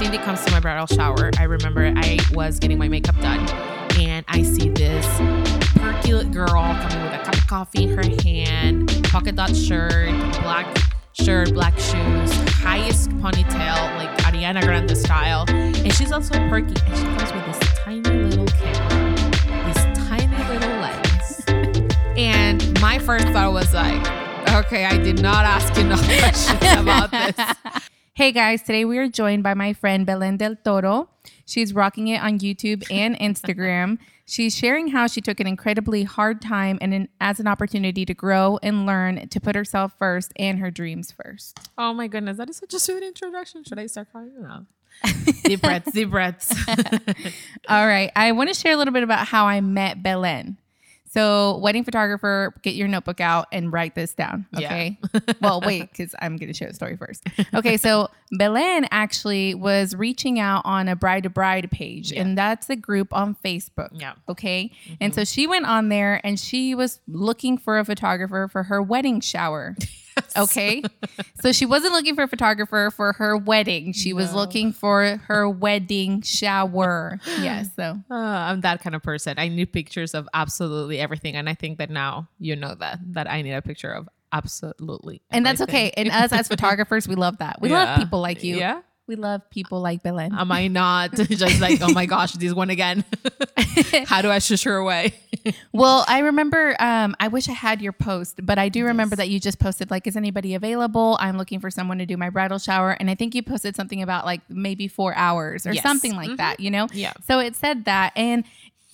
Cindy comes to my bridal shower. I remember I was getting my makeup done and I see this perky girl coming with a cup of coffee in her hand, pocket dot shirt, black shirt, black shoes, highest ponytail, like Ariana Grande style. And she's also perky and she comes with this tiny little camera, this tiny little lens. and my first thought was like, okay, I did not ask enough questions about this. Hey guys, today we are joined by my friend Belen del Toro. She's rocking it on YouTube and Instagram. She's sharing how she took an incredibly hard time and an, as an opportunity to grow and learn to put herself first and her dreams first. Oh my goodness, that is such a sweet introduction. Should I start crying? No. deep breaths, deep breaths. All right, I want to share a little bit about how I met Belen. So, wedding photographer, get your notebook out and write this down. Okay. Yeah. well, wait, because I'm going to share the story first. Okay. So, Belen actually was reaching out on a bride to bride page, yeah. and that's a group on Facebook. Yeah. Okay. Mm-hmm. And so she went on there and she was looking for a photographer for her wedding shower. Okay. so she wasn't looking for a photographer for her wedding. She no. was looking for her wedding shower. Yes. So uh, I'm that kind of person. I need pictures of absolutely everything. And I think that now you know that, that I need a picture of absolutely. Everything. And that's okay. And us as photographers, we love that. We yeah. love people like you. Yeah. We love people like Belen. Am I not just like, oh my gosh, this one again? How do I shush her away? well, I remember, um, I wish I had your post, but I do remember yes. that you just posted, like, is anybody available? I'm looking for someone to do my bridal shower. And I think you posted something about like maybe four hours or yes. something like mm-hmm. that, you know? Yeah. So it said that. And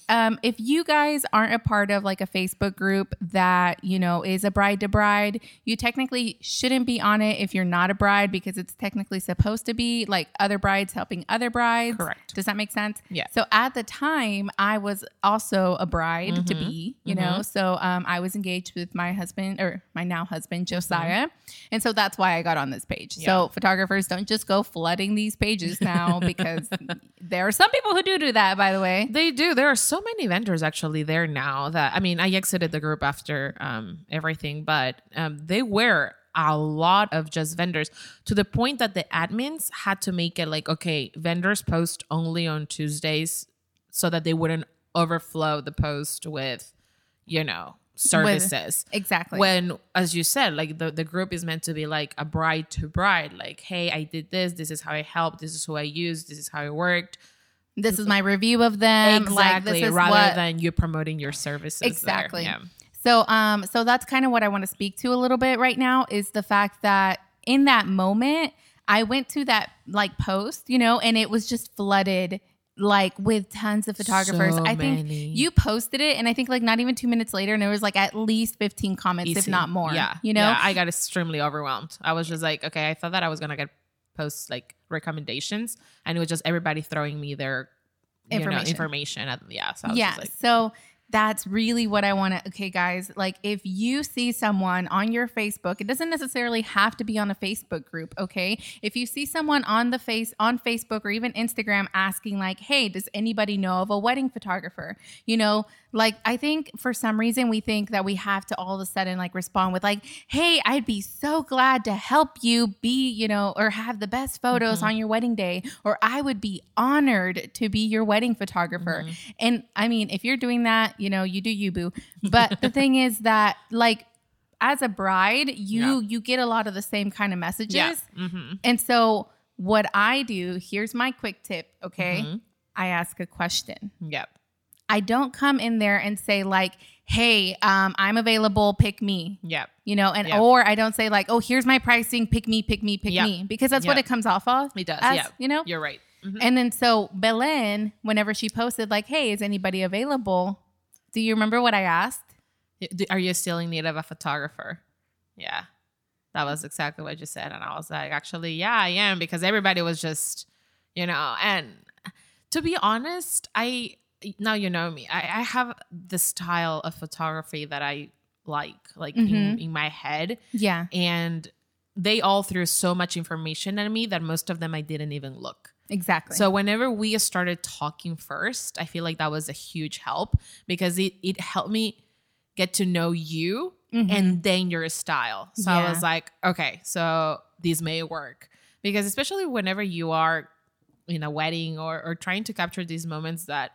um, if you guys aren't a part of like a Facebook group that, you know, is a bride to bride, you technically shouldn't be on it if you're not a bride because it's technically supposed to be like other brides helping other brides. Correct. Does that make sense? Yeah. So at the time, I was also a bride mm-hmm. to be, you mm-hmm. know, so um, I was engaged with my husband or my now husband, Josiah. Mm-hmm. And so that's why I got on this page. Yeah. So photographers don't just go flooding these pages now because there are some people who do do that, by the way. They do. There are so so many vendors actually there now that I mean, I exited the group after um, everything, but um, they were a lot of just vendors to the point that the admins had to make it like, okay, vendors post only on Tuesdays so that they wouldn't overflow the post with, you know, services. With, exactly. When, as you said, like the, the group is meant to be like a bride to bride, like, hey, I did this, this is how I helped, this is who I used, this is how it worked this is my review of them. Exactly. Like, rather what, than you promoting your services. Exactly. Yeah. So um so that's kind of what I want to speak to a little bit right now is the fact that in that moment I went to that like post, you know, and it was just flooded like with tons of photographers. So I think many. you posted it and I think like not even 2 minutes later and there was like at least 15 comments Easy. if not more. Yeah. You know? Yeah, I got extremely overwhelmed. I was just like, okay, I thought that I was going to get post like recommendations and it was just everybody throwing me their information. Know, information. Yeah. So yeah. Like, so that's really what I want to. Okay, guys, like if you see someone on your Facebook, it doesn't necessarily have to be on a Facebook group. Okay, if you see someone on the face on Facebook or even Instagram asking, like, "Hey, does anybody know of a wedding photographer?" You know, like I think for some reason we think that we have to all of a sudden like respond with like, "Hey, I'd be so glad to help you be, you know, or have the best photos mm-hmm. on your wedding day, or I would be honored to be your wedding photographer." Mm-hmm. And I mean, if you're doing that you know, you do you boo. But the thing is that like as a bride, you yeah. you get a lot of the same kind of messages. Yeah. Mm-hmm. And so what I do, here's my quick tip, okay? Mm-hmm. I ask a question. Yep. I don't come in there and say like, "Hey, um, I'm available. Pick me." Yep. You know, and yep. or I don't say like, "Oh, here's my pricing. Pick me. Pick me. Pick yep. me," because that's yep. what it comes off of. It does. Yeah. You know. You're right. Mm-hmm. And then so Belen, whenever she posted like, "Hey, is anybody available?" Do you remember what I asked? Are you still in need of a photographer? Yeah. That was exactly what you said. And I was like, actually, yeah, I am because everybody was just, you know, and to be honest, I, now you know me, I, I have the style of photography that I like, like mm-hmm. in, in my head. Yeah. And they all threw so much information at me that most of them I didn't even look. Exactly. So whenever we started talking first, I feel like that was a huge help because it it helped me get to know you mm-hmm. and then your style. So yeah. I was like, okay, so these may work. Because especially whenever you are in a wedding or or trying to capture these moments that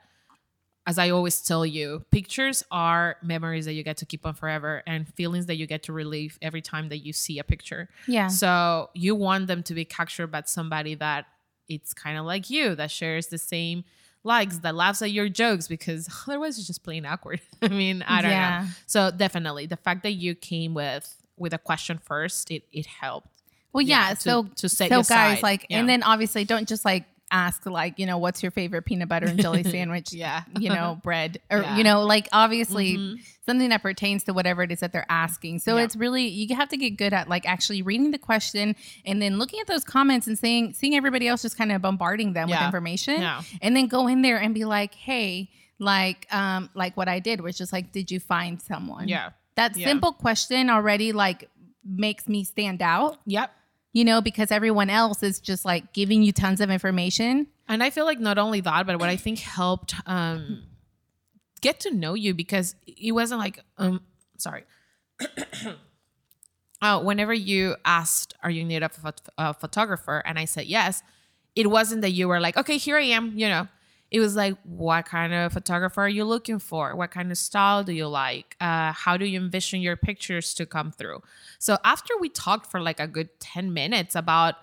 as I always tell you, pictures are memories that you get to keep on forever and feelings that you get to relive every time that you see a picture. Yeah. So you want them to be captured by somebody that it's kind of like you that shares the same likes, that laughs at your jokes because otherwise it's just plain awkward. I mean, I don't Yeah. know. So definitely the fact that you came with with a question first, it it helped. Well, yeah. Yeah, to- so to set so guys, like, Yeah. and then obviously don't just like ask like you know what's your favorite peanut butter and jelly sandwich. Yeah. You know, bread or Yeah. you know, like obviously Mhm. something that pertains to whatever it is that they're asking. So Yeah. it's really you have to get good at like actually reading the question and then looking at those comments and saying seeing everybody else just kind of bombarding them with information Yeah. and then go in there and be like, hey, like um like what I did was just like, did you find someone? Yeah. That Yeah. simple question already like makes me stand out Yep. You know, because everyone else is just like giving you tons of information. And I feel like not only that, but what I think helped um, get to know you because it wasn't like, um, sorry. uh, whenever you asked, "Are you need a, a photographer?" and I said yes, it wasn't that you were like, "Okay, here I am," you know. It was like, what kind of photographer are you looking for? What kind of style do you like? Uh, how do you envision your pictures to come through? So after we talked for like a good 10 minutes about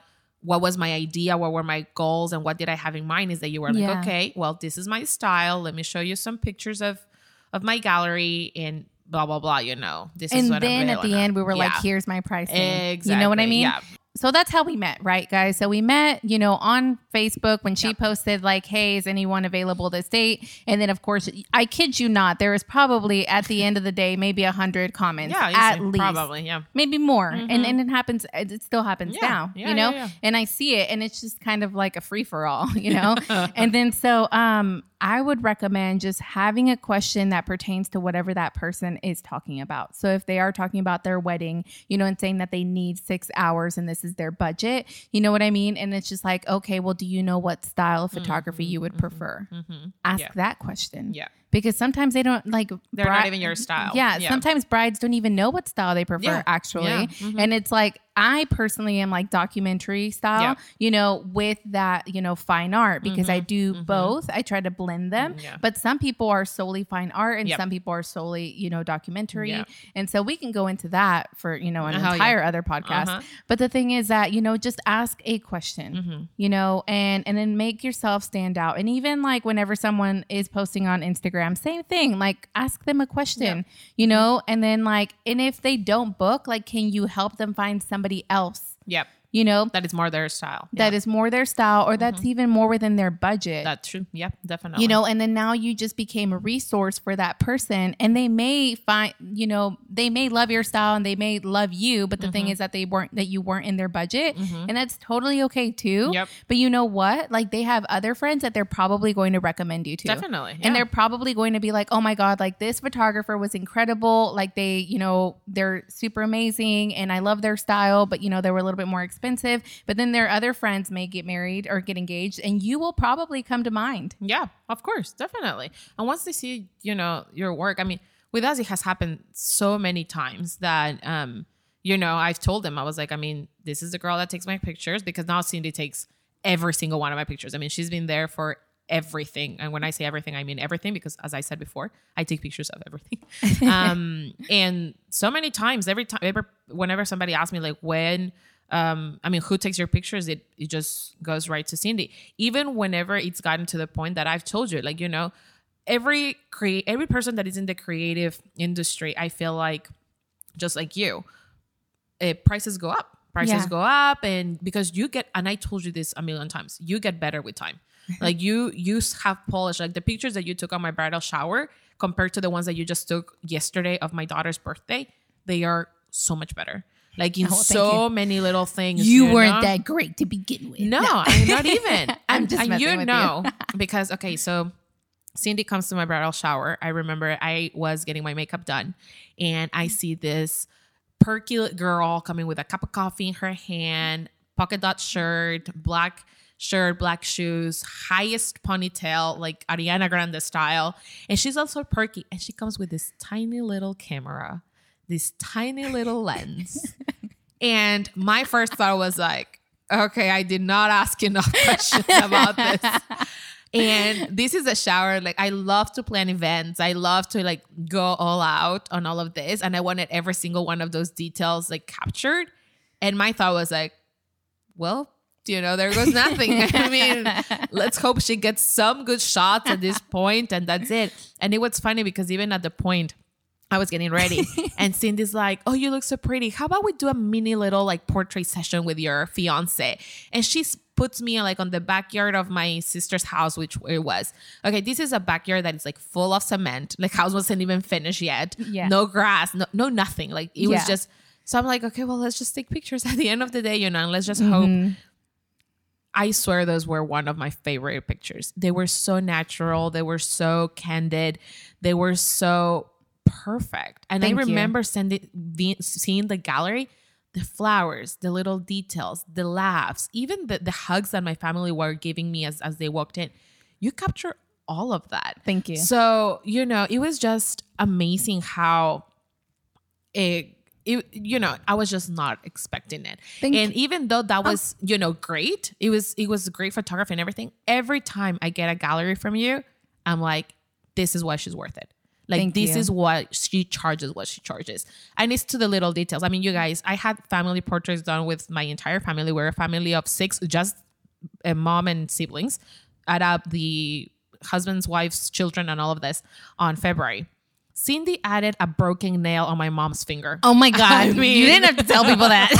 what was my idea, what were my goals, and what did I have in mind, is that you were like, Yeah. okay, well, this is my style. Let me show you some pictures of of my gallery and blah blah blah. You know, this is and what then I'm at the end, we were like, here's my pricing. exactly. You know what I mean? Yeah. So that's how we met, right, guys? So we met, you know, on Facebook when she Yep. posted, like, hey, is anyone available this date? And then, of course, I kid you not, there was probably at the end of the day, maybe a 100 comments Yeah, at least. probably. Yeah. maybe more and and it happens it still happens Mm-hmm. Yeah. now Yeah, you know yeah, and i see it and it's just kind of like a free-for-all you know and then so um i would recommend just having a question that pertains to whatever that person is talking about so if they are talking about their wedding you know and saying that they need six hours and this is their budget you know what i mean and it's just like okay well do you know what style of photography you would prefer Mm-hmm. ask Yeah. that question Yeah. because sometimes they don't like They're not even your style. yeah, Yeah. sometimes brides don't even know what style they prefer Yeah. actually. Mhm. and it's like i personally am like documentary style Yeah. you know with that you know fine art because i Mhm. do Mhm. both i try to blend them Yeah. but some people are solely fine art and Yep. some people are solely you know documentary and so we can go into that for you know an Oh, yeah. entire other podcast Uh-huh. but the thing is that you know just ask a question Mhm. you know and and then make yourself stand out and even like whenever someone is posting on instagram same thing like ask them a question you know and then like and if they don't book like can you help them find somebody else Yep. You know That is more their style. that is more their style or that's even more within their budget That's true. Yep. Definitely. you know and then now you just became a resource for that person and they may find you know they may love your style and they may love you but the Mm-hmm. thing is that they weren't that you weren't in their budget and that's totally okay too Yep. but you know what like they have other friends that they're probably going to recommend you to Definitely. and they're probably going to be like oh my god like this photographer was incredible like they you know they're super amazing and i love their style but you know they were a little bit more expensive but then their other friends may get married or get engaged and you will probably come to mind Yeah, of course, definitely. And once they see, you know, your work, I mean, with us, it has happened so many times that, um, you know, I've told them, I was like, I mean, this is the girl that takes my pictures because now Cindy takes every single one of my pictures. I mean, she's been there for everything. And when I say everything, I mean everything because, as I said before, I take pictures of everything. um, and so many times, every time, ever, whenever somebody asks me, like, when, um, I mean, who takes your pictures? It it just goes right to Cindy. Even whenever it's gotten to the point that I've told you, like you know, every create every person that is in the creative industry, I feel like, just like you, uh, prices go up. Prices Yeah. go up, and because you get, and I told you this a million times, you get better with time. like you, you have polish. Like the pictures that you took on my bridal shower compared to the ones that you just took yesterday of my daughter's birthday, they are so much better. Like in Oh, so many little things. you, know? weren't that great to begin with No, I'm not even. I'm just and you with you. know because okay, so Cindy comes to my bridal shower. I remember I was getting my makeup done, and I see this perky girl coming with a cup of coffee in her hand, polka dot shirt, black shirt, black shoes, highest ponytail, like Ariana Grande style, and she's also perky, and she comes with this tiny little camera, this tiny little lens, and my first thought was like okay, I did not ask enough questions about this. And this is a shower. Like I love to plan events. I love to like go all out on all of this. And I wanted every single one of those details like captured. And my thought was like, well, you know, there goes nothing. I mean, let's hope she gets some good shots at this point, and that's it. And it was funny because even at the point I was getting ready, and Cindy's like, "Oh, you look so pretty. How about we do a mini little like portrait session with your fiance?" And she puts me like on the backyard of my sister's house, which it was. Okay, this is a backyard that is like full of cement. Like house wasn't even finished yet. Yeah. No grass. No, no nothing. Like it Yeah. was just. So I'm like, okay, well, let's just take pictures at the end of the day, you know, and let's just hope mm-hmm. I swear those were one of my favorite pictures. They were so natural, they were so candid, they were so perfect. And Thank I you. remember sending seeing the gallery, the flowers, the little details, the laughs, even the, the hugs that my family were giving me as, as they walked in. You capture all of that. Thank you. So, you know, it was just amazing how it it, you know, I was just not expecting it. Thank and even though that oh. was, you know, great, it was it was great photography and everything. Every time I get a gallery from you, I'm like, this is why she's worth it. Like Thank this you. is what she charges, what she charges. And it's to the little details. I mean, you guys, I had family portraits done with my entire family. We're a family of six, just a mom and siblings. Add up the husband's, wife's, children, and all of this on February. Cindy added a broken nail on my mom's finger. Oh my god! I mean- you didn't have to tell people that.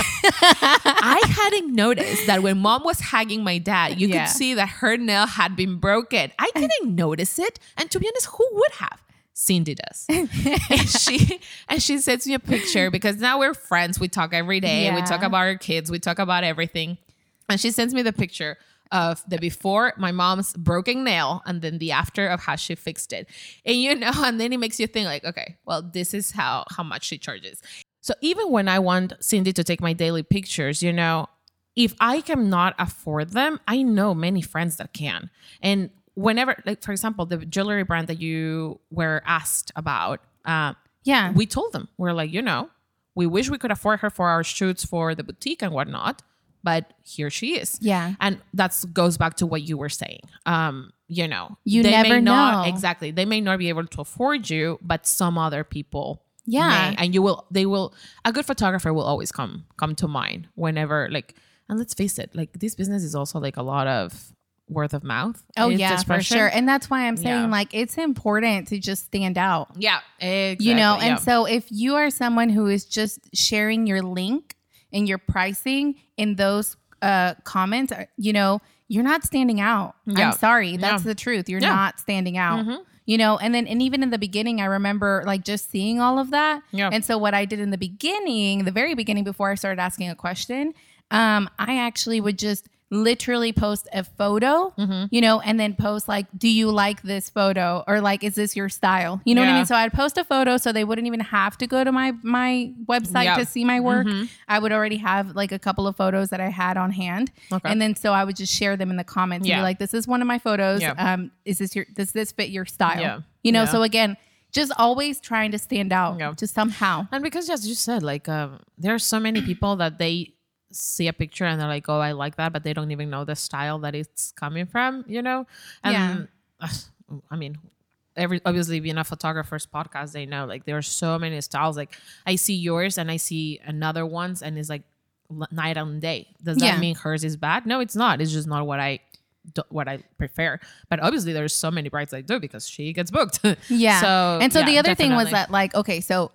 I hadn't noticed that when mom was hugging my dad, you Yeah. could see that her nail had been broken. I didn't notice it. And to be honest, who would have? Cindy does. and she and she sends me a picture because now we're friends. We talk every day. We talk about our kids. We talk about everything. And she sends me the picture of the before my mom's broken nail and then the after of how she fixed it. And you know, and then it makes you think like, okay, well, this is how how much she charges. So even when I want Cindy to take my daily pictures, you know, if I cannot afford them, I know many friends that can. And whenever, like for example, the jewelry brand that you were asked about, uh, yeah, we told them we're like, you know, we wish we could afford her for our shoots for the boutique and whatnot, but here she is. Yeah. and that goes back to what you were saying. Um, you know, You they may never not know. exactly. They may not be able to afford you, but some other people. Yeah. may. and you will. They will. A good photographer will always come come to mind whenever like. And let's face it, like this business is also like a lot of word of mouth. Oh yeah, for sure. And that's why I'm saying Yeah. like it's important to just stand out. Yeah, exactly. You know, and yeah. so if you are someone who is just sharing your link and your pricing in those uh comments, uh, you know, you're not standing out. Yeah. I'm sorry. That's the truth. You're not standing out. Mhm. You know, and then and even in the beginning, I remember like just seeing all of that. Yeah. And so what I did in the beginning, the very beginning before I started asking a question, um, I actually would just literally post a photo, Mm-hmm. you know, and then post like, do you like this photo? Or like, is this your style? You know what I mean? So I'd post a photo so they wouldn't even have to go to my my website Yeah. to see my work. Mhm. I would already have like a couple of photos that I had on hand. Okay. And then so I would just share them in the comments and Yeah. be like, this is one of my photos. Yeah. Um, is this your does this fit your style? Yeah. You know, Yeah. so again, just always trying to stand out Yeah. just somehow. And because as you said, like um, there are so many people that they see a picture and they're like, "Oh, I like that," but they don't even know the style that it's coming from. You know, and I mean, every obviously being a photographer's podcast, they know like there are so many styles. Like I see yours and I see another one's, and it's like night and day. Does that mean hers is bad? No, it's not. It's just not what I. What I prefer, but obviously there's so many brides I do because she gets booked. Yeah. So and so yeah, the other thing was that like okay, so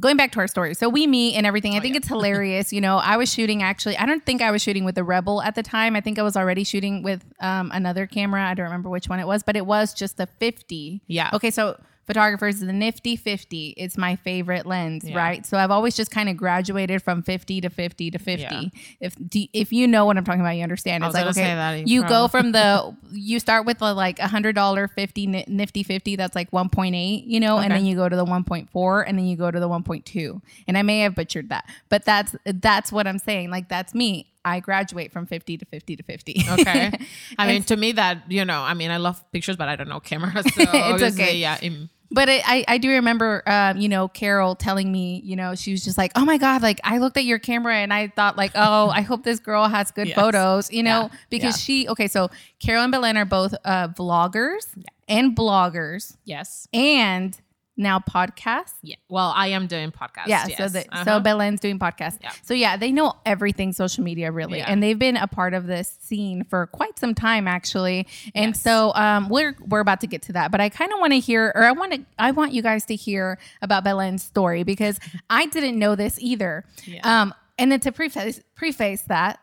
going back to our story. So we meet and everything. I Oh, think yeah. it's hilarious. You know, I was shooting actually. I don't think I was shooting with the Rebel at the time. I think I was already shooting with um, another camera. I don't remember which one it was, but it was just a 50. Yeah. Okay, so photographers the nifty 50 it's my favorite lens Yeah. right? So i've always just kind of graduated from 50 to 50 to 50 Yeah. if do, if you know what i'm talking about you understand. It's like okay that, you you go from the you start with the like a hundred dollar 50 nifty 50 that's like 1.8 you know and then you go to the 1.4 and then you go to the 1.2 and i may have butchered that but that's that's what i'm saying. Like that's me i graduate from 50 to 50 to 50 Okay. I mean, to me, that you know, I mean, I love pictures, but I don't know cameras. So it's okay. Yeah. im- But it, I, I do remember, um, you know, Carol telling me, you know, she was just like, oh my God, like I looked at your camera and I thought, like, oh, I hope this girl has good Yes. photos, you know, Yeah. because Yeah. she, okay, so Carol and Belen are both uh, vloggers and bloggers Yes. and now podcasts. Yeah. Well, I am doing podcasts. Yeah, yes. so the, Uh-huh. so Belen's doing podcasts. Yeah. So yeah, they know everything social media really, Yeah. and they've been a part of this scene for quite some time actually. And Yes. so um, we're we're about to get to that, but I kind of want to hear, or I want to, I want you guys to hear about Belen's story because I didn't know this either. Yeah. Um, and then to preface preface that,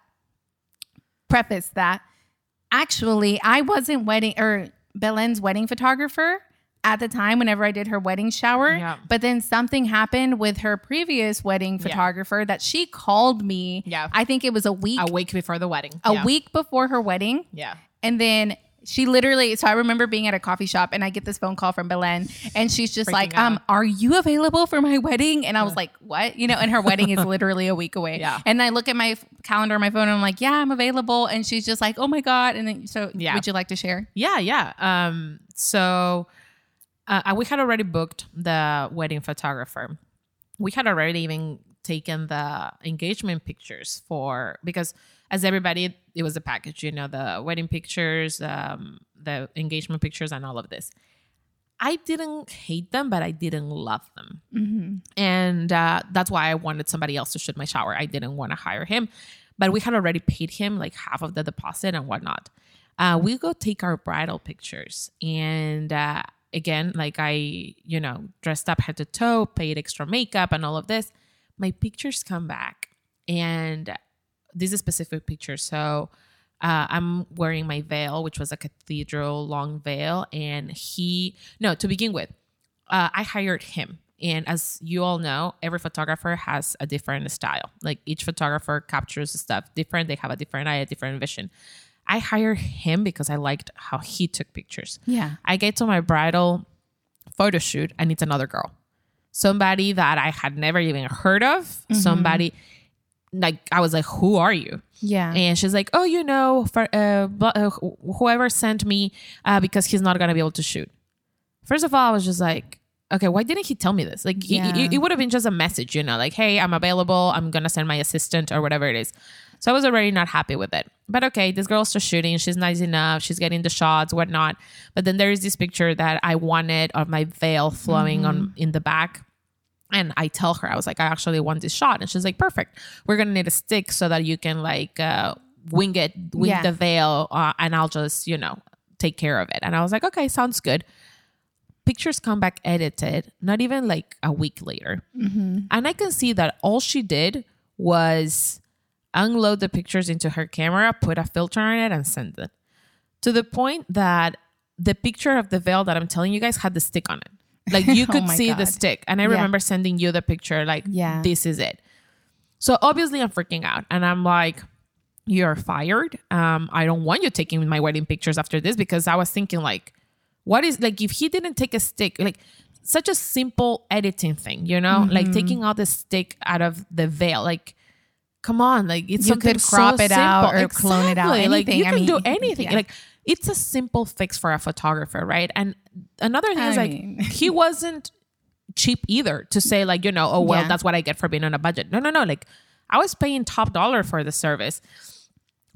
preface that, actually, I wasn't wedding or Belen's wedding photographer at the time whenever I did her wedding shower. Yeah. But then something happened with her previous wedding photographer that she called me. Yeah. I think it was a week a week before the wedding. a yeah. week before her wedding. Yeah. And then she literally, so I remember being at a coffee shop and I get this phone call from Belen and she's just Freaking like, um, out. are you available for my wedding? And I was like, what? You know, and her wedding is literally a week away. Yeah. And I look at my calendar on my phone and I'm like, yeah, I'm available. And she's just like, oh my God. And then, so Yeah. would you like to share? Yeah, yeah. Um, so uh, we had already booked the wedding photographer. We had already even taken the engagement pictures for because as everybody, it was a package. You know, the wedding pictures, um, the engagement pictures, and all of this. I didn't hate them, but I didn't love them. Mm-hmm. and uh, that's why I wanted somebody else to shoot my shower. I didn't want to hire him, but we had already paid him like half of the deposit and whatnot. Uh, we go take our bridal pictures, and uh, again, like I, you know, dressed up head to toe, paid extra makeup, and all of this. My pictures come back, and this is a specific picture. So uh, I'm wearing my veil, which was a cathedral long veil, and he no to begin with, uh, I hired him. And as you all know, every photographer has a different style. Like each photographer captures stuff different. They have a different eye, a different vision. I hired him because I liked how he took pictures. Yeah. I get to my bridal photo shoot and it's another girl. Somebody that I had never even heard of. Somebody like I was like, "Who are you?" Yeah. And she's like, "Oh, you know, for uh, uh, whoever sent me uh, because he's not gonna be able to shoot." First of all, I was just like, "Okay, why didn't he tell me this? Like, it- it, it would have been just a message, you know, like, hey, I'm available. I'm gonna send my assistant or whatever it is." So I was already not happy with it. But okay, this girl's just shooting. She's nice enough. She's getting the shots, whatnot. But then there is this picture that I wanted of my veil flowing on in the back. And I tell her, I was like, I actually want this shot. And she's like, perfect. We're going to need a stick so that you can like uh, wing it, wing Yeah. the veil, uh, and I'll just, you know, take care of it. And I was like, okay, sounds good. Pictures come back edited, not even like a week later. And I can see that all she did was unload the pictures into her camera, put a filter on it, and send it. To the point that the picture of the veil that I'm telling you guys had the stick on it. Like you Oh could my see the stick. And I Yeah. remember sending you the picture, like, Yeah. this is it. So obviously I'm freaking out. And I'm like, you're fired. Um, I don't want you taking my wedding pictures after this because I was thinking like, what is like if he didn't take a stick, like such a simple editing thing, you know, Mm-hmm. like taking out the stick out of the veil, like. Come on, like it's You could crop so it out simple. or clone it out, Exactly. Like anything. you I can do anything. yeah. Like it's a simple fix for a photographer, right? And another thing I is like he wasn't cheap either to say like you know oh well Yeah. that's what I get for being on a budget. No, no, no. Like I was paying top dollar for the service.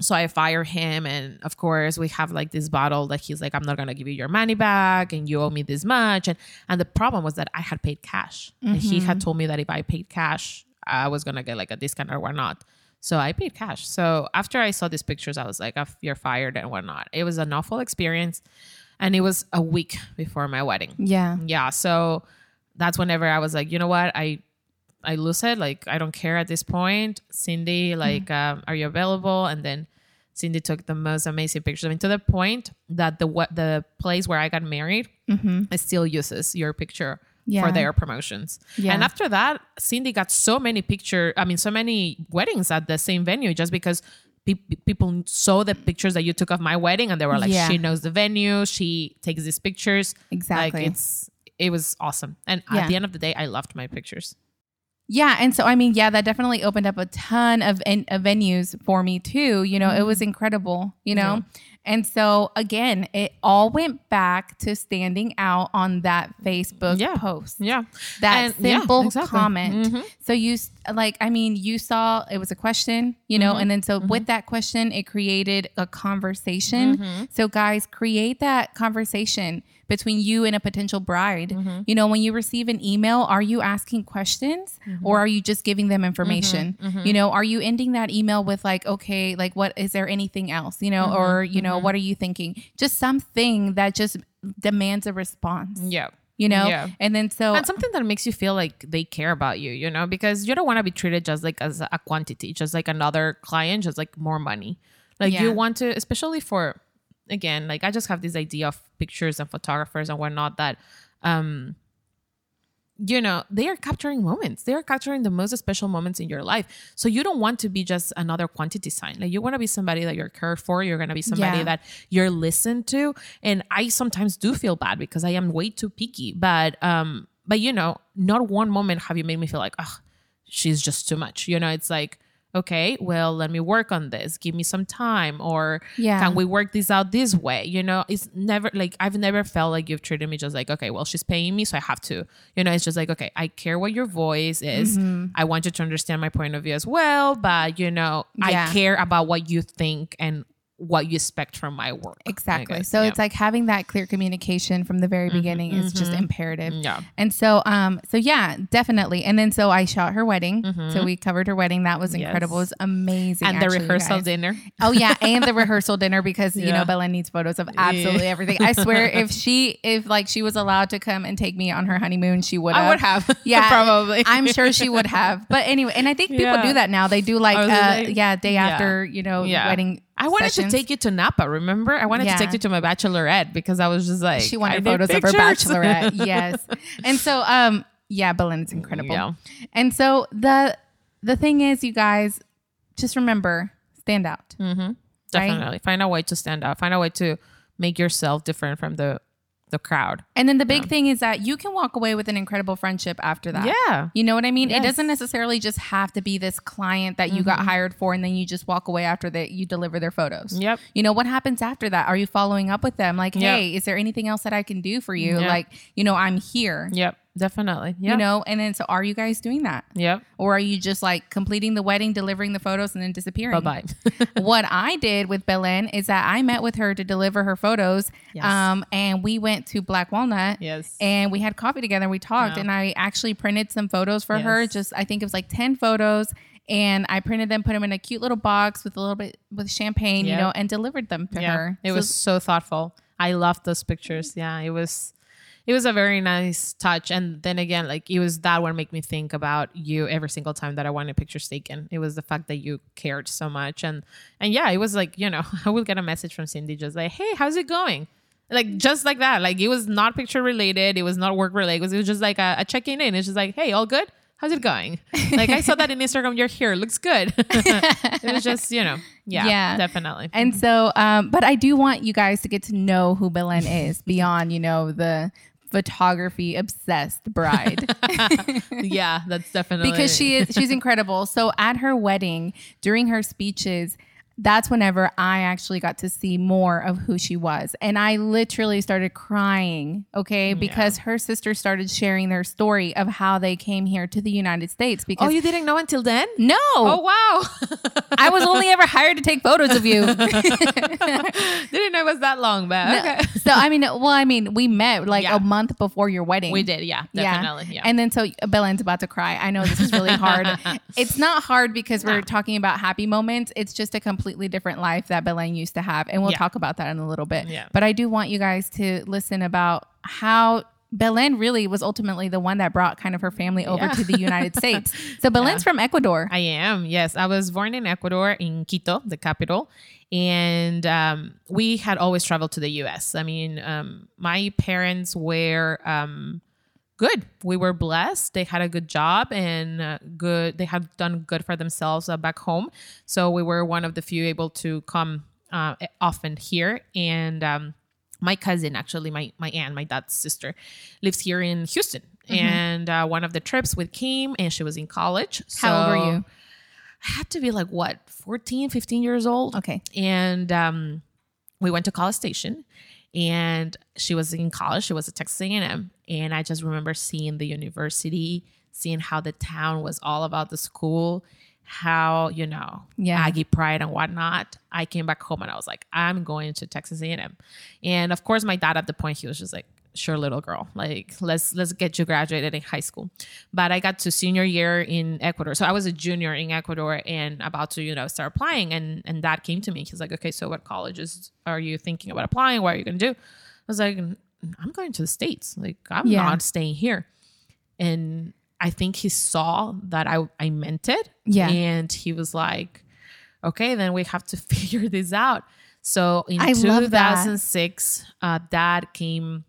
So I fire him, and of course we have like this battle that he's like, "I'm not gonna give you your money back, and you owe me this much." And and the problem was that I had paid cash, and he had mm-hmm. told me that if I paid cash, I was gonna get like a discount or whatnot. So I paid cash. So after I saw these pictures, I was like, "Oh, "You're fired" and whatnot. It was an awful experience, and it was a week before my wedding Yeah. yeah so that's whenever i was like you know what i i lose it like i don't care at this point cindy mm-hmm. like um, are you available and then cindy took the most amazing pictures i mean to the point that the what the place where i got married it still uses your picture Yeah. for their promotions Yeah. and after that cindy got so many picture i mean so many weddings at the same venue just because pe- people saw the pictures that you took of my wedding and they were like Yeah. she knows the venue she takes these pictures Exactly. like it's it was awesome. And Yeah. at the end of the day, I loved my pictures. Yeah, and so I mean, yeah, that definitely opened up a ton of, en- of venues for me too. You know, it was mm-hmm. incredible. You know, And so again, it all went back to standing out on that Facebook Yeah. post. Yeah. That And- yeah, simple exactly. comment. Mhm. So you like, I mean, you saw it was a question, you know, mm-hmm. and then so mm-hmm. with that question, it created a conversation. Mm-hmm. So guys, create that conversation between you and a potential bride. Mm-hmm. You know, when you receive an email, are you asking questions mm-hmm. or are you just giving them information? Mm-hmm. You know, are you ending that email with like, okay, like what is there anything else? You know, or you know, what are you thinking? Just something that just demands a response. Yeah. You know, Yeah. and then so and something that makes you feel like they care about you, you know, because you don't want to be treated just like as a quantity, just like another client, just like more money. Like Yeah. you want to, especially for, again, like I just have this idea of pictures and photographers and whatnot that, um, you know, they are capturing moments. They are capturing the most special moments in your life. So you don't want to be just another quantity sign. Like you want to be somebody that you're cared for. You're going to be somebody Yeah. that you're listened to. And I sometimes do feel bad because I am way too picky. But um, but you know, not one moment have you made me feel like, oh, she's just too much. You know, it's like, okay, well, let me work on this. Give me some time, or Yeah. can we work this out this way? You know, it's never like I've never felt like you've treated me just like, okay, well, she's paying me, so I have to. You know, it's just like, okay, I care what your voice is. Mm-hmm. I want you to understand my point of view as well, but you know, Yeah. I care about what you think and what you expect from my work. Exactly. So Yeah. Mm-hmm. it's like having that clear communication from the very beginning is just imperative. Yeah. And so um so yeah, definitely. And then so I shot her wedding. So we covered her wedding. That was incredible. It was amazing. Mm-hmm. and the actually, you rehearsal dinner. Oh yeah, and the rehearsal dinner because you know Bella needs photos of absolutely everything. I swear, if she if like she was allowed to come and take me on her honeymoon, she would. I would have. Yeah, probably. I'm sure she would have. But anyway, and I think people Yeah. do that now. They do like uh they? yeah, day Yeah. after you know Yeah. wedding. I wanted sessions. to take you to Napa. Remember, I wanted Yeah. to take you to my bachelorette because I was just like She I wanted photos of her bachelorette. yes. And so um yeah, Belinda's incredible. Yeah. And so the the thing is, you guys, just remember, stand out. Mm-hmm. Definitely find a way to stand out. Find a way to make yourself different from the the crowd. And then the big thing is that you can walk away with an incredible friendship after that. Yeah. You know what I mean? It doesn't necessarily just have to be this client that you got mm-hmm. hired for and then you just walk away after that you deliver their photos. Yep. You know, what happens after that? Are you following up with them? Like, Yeah. hey, is there anything else that I can do for you? Yeah. Like, you know, I'm here. Yep. Definitely. Yeah. You know, and then so are you guys doing that? Yep. Or are you just like completing the wedding, delivering the photos, and then disappearing? Bye bye. what I did with Belen is that I met with her to deliver her photos. Yes. Um, and we went to Black Walnut. Yes. And we had coffee together and we talked. Yeah. And I actually printed some photos for her. Yes. Just I think it was like 10 photos. And I printed them, put them in a cute little box with a little bit with champagne, you know, and delivered them to her. It So- was so thoughtful. I loved those pictures. Yeah, it was it was a very nice touch. And then again, like it was that one made me think about you every single time that I wanted pictures taken. It was the fact that you cared so much. And and yeah, it was like, you know, I would get a message from Cindy just like, Hey, how's it going? Like just like that. Like it was not picture related, it was not work related. It was, it was just like a, a check-in in. It's just like, hey, all good? How's it going? Like I saw that in Instagram, you're here, looks good. it was just, you know, yeah, Yeah. definitely. And so, um, but I do want you guys to get to know who Belen is beyond, you know, the photography obsessed bride. yeah, that's definitely because she is she's incredible. So at her wedding, during her speeches, that's whenever I actually got to see more of who she was. And I literally started crying, okay, because her sister started sharing their story of how they came here to the United States oh, Because Oh, you didn't know until then? no, Oh wow! I was only ever hired to take photos of you. didn't know it was that long, but okay. so I mean, well, I mean, we met like Yeah. a month before your wedding. We did, yeah, definitely, yeah. And then so Belen's about to cry. I know this is really hard. it's not hard because we're No. talking about happy moments. It's just a completely different life that Belen used to have. And we'll Yeah. talk about that in a little bit. Yeah. But I do want you guys to listen about how Belen really was ultimately the one that brought kind of her family over Yeah. to the United States. So Belen's from Ecuador. I am. Yes, I was born in Ecuador, in Quito, the capital, and um, we had always traveled to the U.S. I mean, um, my parents were um, good. We were blessed. They had a good job and uh, good. They had done good for themselves uh, back home. So we were one of the few able to come uh, often here and. Um, my cousin actually my my aunt my dad's sister lives here in houston and uh, one of the trips we came and she was in college How old were you? I had to be like what 14 15 years old Okay. and um we went to College Station, and she was in college. She was at Texas A&M, and I just remember seeing the university, seeing how the town was all about the school, how you know Yeah. Aggie pride and whatnot. I came back home and I was like, I'm going to Texas A&M, and of course, my dad at the point he was just like, sure, little girl, like let's let's get you graduated in high school. But I got to senior year in Ecuador, so I was a junior in Ecuador and about to you know start applying, and and dad came to me. He's like, okay, so what colleges are you thinking about applying? What are you gonna do? I was like, I'm going to the states. Like I'm Yeah. not staying here, and I think he saw that I I meant it. Yeah. and he was like, okay, then we have to figure this out. So in I love that. 2006, uh, dad came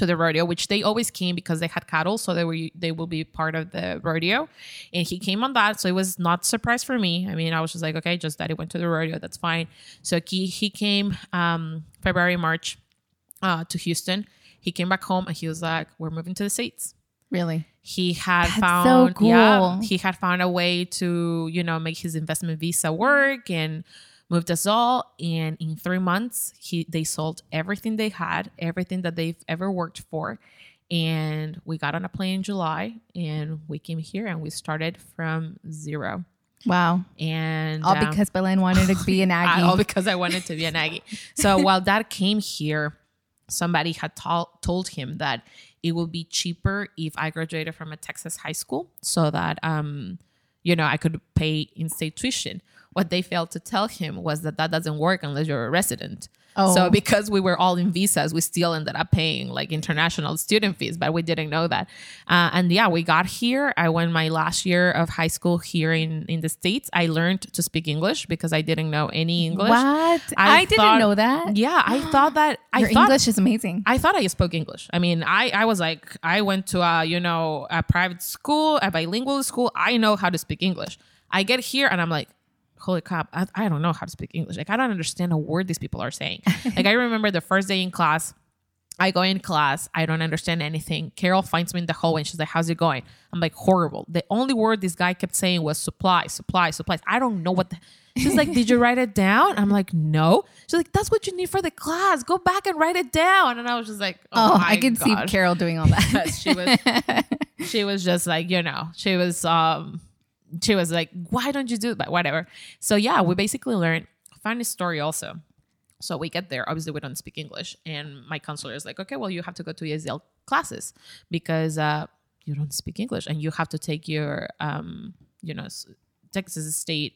to the rodeo, which they always came because they had cattle, so they were they will be part of the rodeo. And he came on that, so it was not a surprise for me. I mean, I was just like, okay, just that he went to the rodeo, that's fine. So he he came um, February March uh, to Houston. He came back home and he was like, we're moving to the states Really? he had That's so found yeah he had found a way to you know make his investment visa work and moved us all and in three months he they sold everything they had everything that they've ever worked for and we got on a plane in july and we came here and we started from zero Wow. and All um, because Belen wanted to be an Aggie. all because I wanted to be an Aggie. So while dad came here, somebody had tol- told him that it would be cheaper if I graduated from a Texas high school so that, um, you know, I could pay in state tuition. What they failed to tell him was that that doesn't work unless you're a resident. Oh. So because we were all in visas, we still ended up paying like international student fees, but we didn't know that. Uh, and yeah, we got here. I went my last year of high school here in in the states. I learned to speak English because I didn't know any English. What? I, didn't know that. Yeah, I thought that I Your thought English is amazing. I thought I spoke English. I mean, I, I was like, I went to a, you know, a private school, a bilingual school. I know how to speak English. I get here and I'm like, holy crap, I, I don't know how to speak English. Like, I don't understand a word these people are saying. like, I remember the first day in class, I go in class, I don't understand anything. Carol finds me in the hallway and she's like, How's it going? I'm like, Horrible. The only word this guy kept saying was supply, supply, supplies. I don't know what the. She's like, Did you write it down? I'm like, No. She's like, That's what you need for the class. Go back and write it down. And I was just like, Oh, Oh, I could see Carol doing all that. She was she was just like you know she was um she was like why don't you do it?" that whatever. So yeah we basically learned funny story also. So we get there. Obviously we don't speak english. And my counselor is like okay well you have to go to esl classes because uh you don't speak english and you have to take your um you know texas state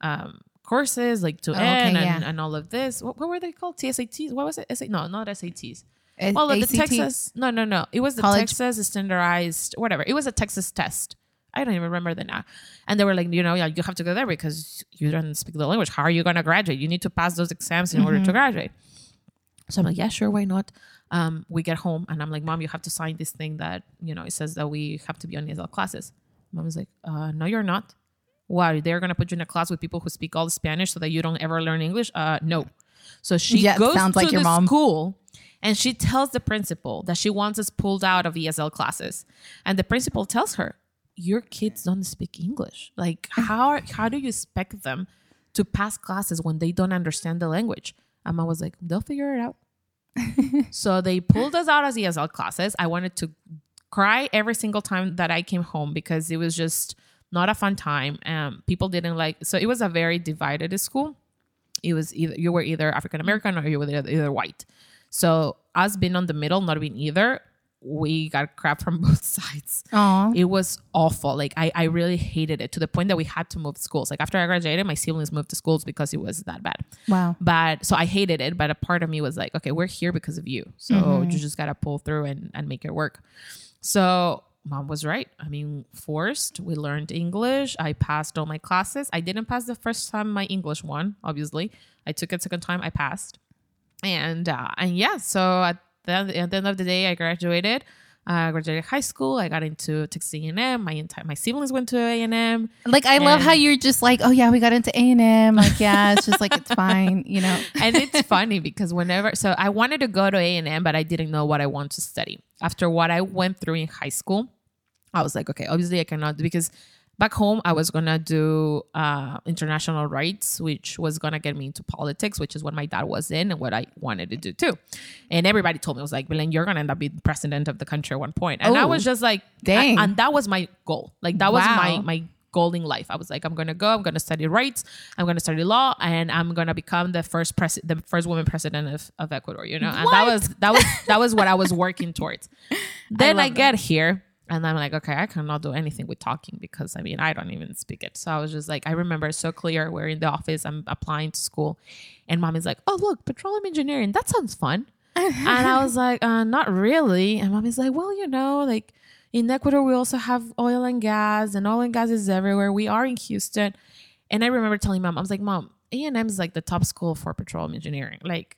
um courses like to Oh, okay, N yeah. and, and all of this. What, what were they called? Tsats what was it? SA, no not sats A- well, the Texas, no, no, no. It was the College- Texas standardized, whatever. It was a Texas test. I don't even remember the now. And they were like, you know, yeah, you have to go there because you don't speak the language. How are you going to graduate? You need to pass those exams in order Mm-hmm. to graduate. So I'm like, yeah, sure, why not? Um, we get home and I'm like, mom, you have to sign this thing that you know it says that we have to be on ESL classes. Mom was like, uh, no, you're not. Why? They're gonna put you in a class with people who speak all the Spanish so that you don't ever learn English? Uh, no. So she Yeah, goes sounds to like your the mom. school and she tells the principal that she wants us pulled out of ESL classes. And the principal tells her, Your kids don't speak English. Like, how how do you expect them to pass classes when they don't understand the language? And I was like, they'll figure it out. so they pulled us out as ESL classes. I wanted to cry every single time that I came home because it was just not a fun time. Um, people didn't like. So it was a very divided school. It was either you were either African American or you were either, either white. So us being on the middle, not being either, we got crap from both sides. Aw. It was awful. Like I, I really hated it to the point that we had to move schools. Like after I graduated, my siblings moved to schools because it was that bad. Wow. But so I hated it. But a part of me was like, okay, we're here because of you. So you just gotta pull through and, and make it work. So mom was right. I mean, forced. We learned English. I passed all my classes. I didn't pass the first time my English one, obviously. I took it second time, I passed. And uh, and yeah, so at the, at the end of the day, I graduated. Uh, I graduated high school. I got into Texas A&M. My entire my siblings went to A&M. Like I love how you're just like, oh yeah, we got into A and M. Like yeah, it's just like it's fine, you know. and it's funny because whenever so i wanted to go to a&m but i didn't know what i want to study after what i went through in high school i was like okay obviously i cannot because back home i was gonna do uh, international rights which was gonna get me into politics which is what my dad was in and what i wanted to do too. And everybody told me was like Belen, you're gonna end up being president of the country at one point. and i Oh, was just like dang. and that was my goal. Like that was Wow. my my goal in life. I was like i'm gonna go i'm gonna study rights i'm gonna study law and i'm gonna become the first pres- the first woman president of, of ecuador you know? And that was that was that was what i was working towards. Then I, love get here and I'm like, okay, I cannot do anything with talking because I mean, I don't even speak it. So I was just like, I remember so clear. We're in the office, I'm applying to school, and mom is like, oh, look, petroleum engineering, that sounds fun. and I was like, uh, not really. And mom is like, well, you know, like in Ecuador, we also have oil and gas, and oil and gas is everywhere. We are in Houston. And I remember telling mom, I was like, mom, A&M is like the top school for petroleum engineering. Like,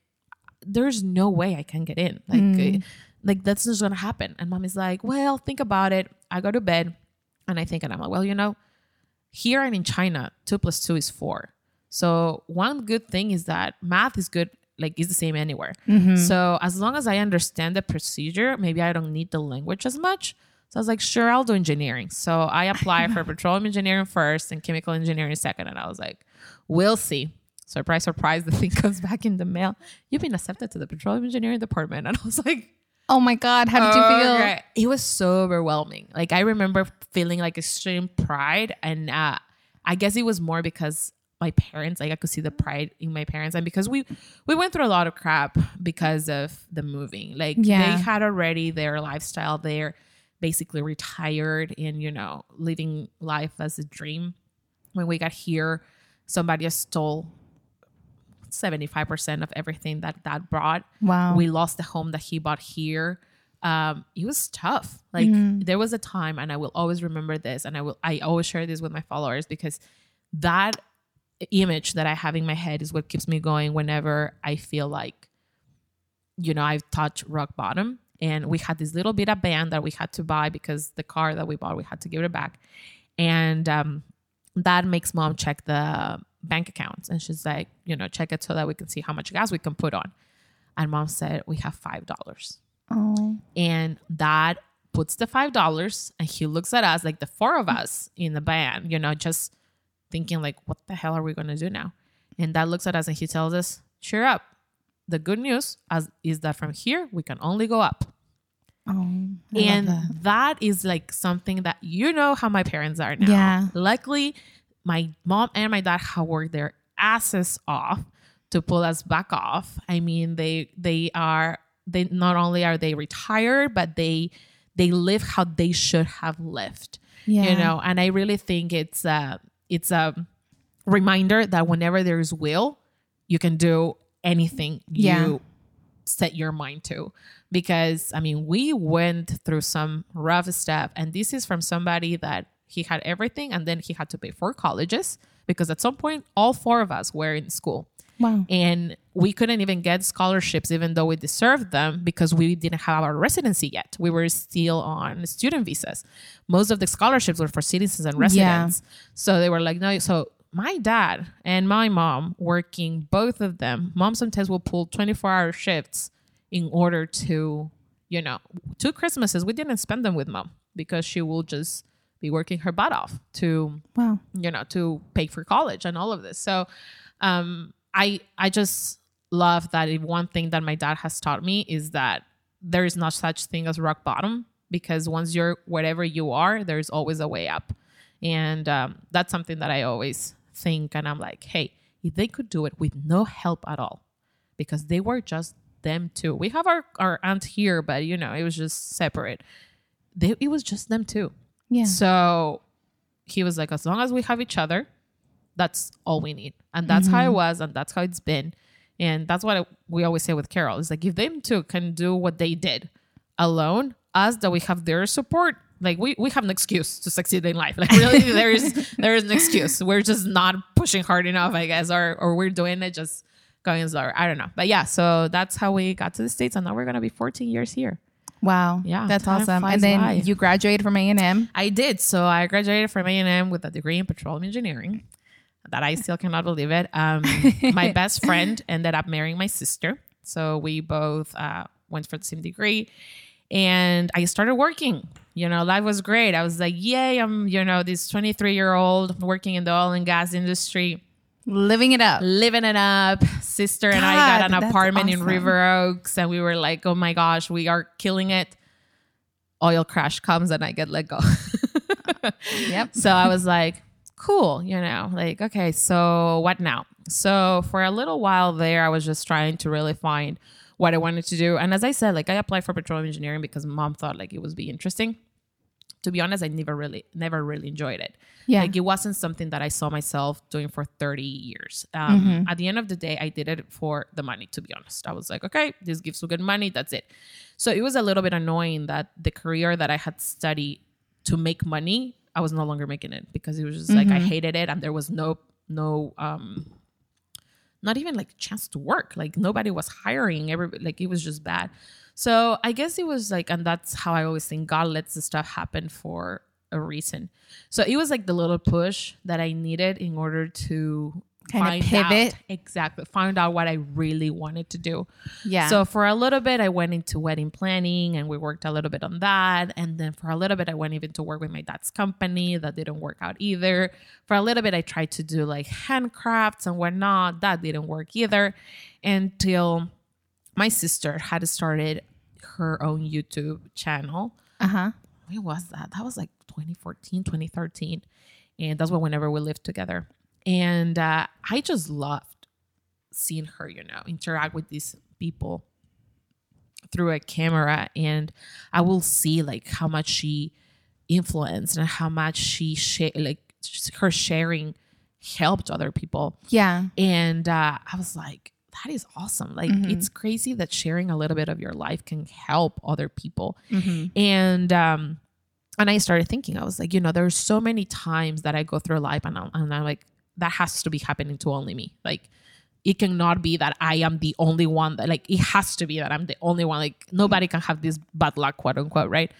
there's no way I can get in. Like, Mm. Like that's just gonna happen. And mom is like, well, think about it. I go to bed and I think, and I'm like, well, you know, here and in China, two plus two is four. So one good thing is that math is good, like is the same anywhere. Mm-hmm. So as long as I understand the procedure, maybe I don't need the language as much. So I was like, sure, I'll do engineering. So I applied for petroleum engineering first and chemical engineering second. And I was like, we'll see. Surprise, surprise, the thing comes back in the mail. You've been accepted to the petroleum engineering department. And I was like, Oh my God. How did you feel? Okay. It was so overwhelming. Like I remember feeling like extreme pride, and uh, I guess it was more because my parents, like I could see the pride in my parents, and because we we went through a lot of crap because of the moving. Like Yeah. they had already their lifestyle there, basically retired and you know living life as a dream. When we got here, somebody stole. 75% of everything that dad brought. Wow. we lost the home that he bought here. Um it was tough. Like there was a time and i will always remember this and i will i always share this with my followers because that image that i have in my head is what keeps me going whenever i feel like you know i've touched rock bottom. And we had this little bit of band that we had to buy because the car that we bought we had to give it back. And um that makes mom check the bank accounts and she's like you know check it so that we can see how much gas we can put on and mom said we have five dollars oh. and that puts the five dollars and he looks at us like the four of us in the band you know just thinking like what the hell are we going to do now and dad looks at us and he tells us cheer up the good news as, is that from here we can only go up Oh. I and that. that is like something that you know how my parents are now. Yeah. Luckily, my mom and my dad have worked their asses off to pull us back off. I mean, they they are they not only are they retired, but they they live how they should have lived. Yeah. You know, and I really think it's a it's a reminder that whenever there's will, you can do anything Yeah. you set your mind to because i mean we went through some rough stuff and this is from somebody that he had everything and then he had to pay for colleges because at some point all four of us were in school. Wow. and we couldn't even get scholarships even though we deserved them because we didn't have our residency yet. We were still on student visas. Most of the scholarships were for citizens and residents. So they were like no so my dad and my mom working both of them mom sometimes will pull 24 hour shifts in order to you know two christmases we didn't spend them with mom because she will just be working her butt off to Wow. you know to pay for college and all of this. So um i i just love that one thing that my dad has taught me is that there is not such thing as rock bottom because once you're wherever you are there's always a way up. And um, that's something that i always think and i'm like hey if they could do it with no help at all because they were just them too. We have our our aunt here but you know it was just separate. They, it was just them too Yeah. so he was like, as long as we have each other, that's all we need. And that's how it mm-hmm. was. And that's how it's been. And that's what we always say with Carol. It's like, if them two can do what they did alone, us that we have their support, like we, we have an excuse to succeed in life. Like really, there is there is an excuse. We're just not pushing hard enough, I guess, or or we're doing it just going slower. I don't know. But yeah, so that's how we got to the States and now we're gonna be 14 years here. Wow. Yeah, That's awesome. And then by. you graduated from A and M. I did. So I graduated from A&M with a degree in petroleum engineering. That I still cannot believe it. Um, my best friend ended up marrying my sister. So we both uh, went for the same degree. and I started working. You know, life was great. I was like, yay, I'm, you know, this 23 year old working in the oil and gas industry, Living it up. living it up. Sister and I God, got an apartment in. River Oaks, and we were like, oh my gosh, we are killing it. Oil crash comes, and I get let go. Yep. So I was like, cool, you know, like, okay, so what now? So for a little while there, I was just trying to really find what I wanted to do. And as I said, like I applied for petroleum engineering because mom thought like it would be interesting. To be honest, I never really, never really enjoyed it. Yeah. Like it wasn't something that I saw myself doing for 30 years. Um, At the end of the day, I did it for the money, to be honest. I was like, okay, this gives me good money. That's it. So it was a little bit annoying that the career that I had studied to make money, I was no longer making it because it was just like I hated it and there was no, no, um, not even like chance to work. Like nobody was hiring. Every like it was just bad. So I guess it was like, and that's how I always think God lets the stuff happen for a reason. So it was like the little push that I needed in order to Kinda pivot. out- exactly find out what I really wanted to do. Yeah. So for a little bit, I went into wedding planning and we worked a little bit on that. And then for a little bit, I went even to work with my dad's company. That didn't work out either. For a little bit, I tried to do like handcrafts and whatnot. That didn't work either until my sister had started her own YouTube channel. uh huh. When was that? That was like 2014, 2013. And that's when whenever we lived together. And uh, I just loved seeing her, you know, interact with these people through a camera. And I will see like how much she influenced and how much she share like her sharing helped other people. Yeah. And uh, I was like, that is awesome. Like, mm-hmm. it's crazy that sharing a little bit of your life can help other people. Mm-hmm. And, um, and I started thinking, I was like, you know, there's so many times that I go through life and I'm, and I'm like, that has to be happening to only me. Like, it cannot be that I am the only one that, like, it has to be that I'm the only one. Like, nobody can have this bad luck, quote unquote, right?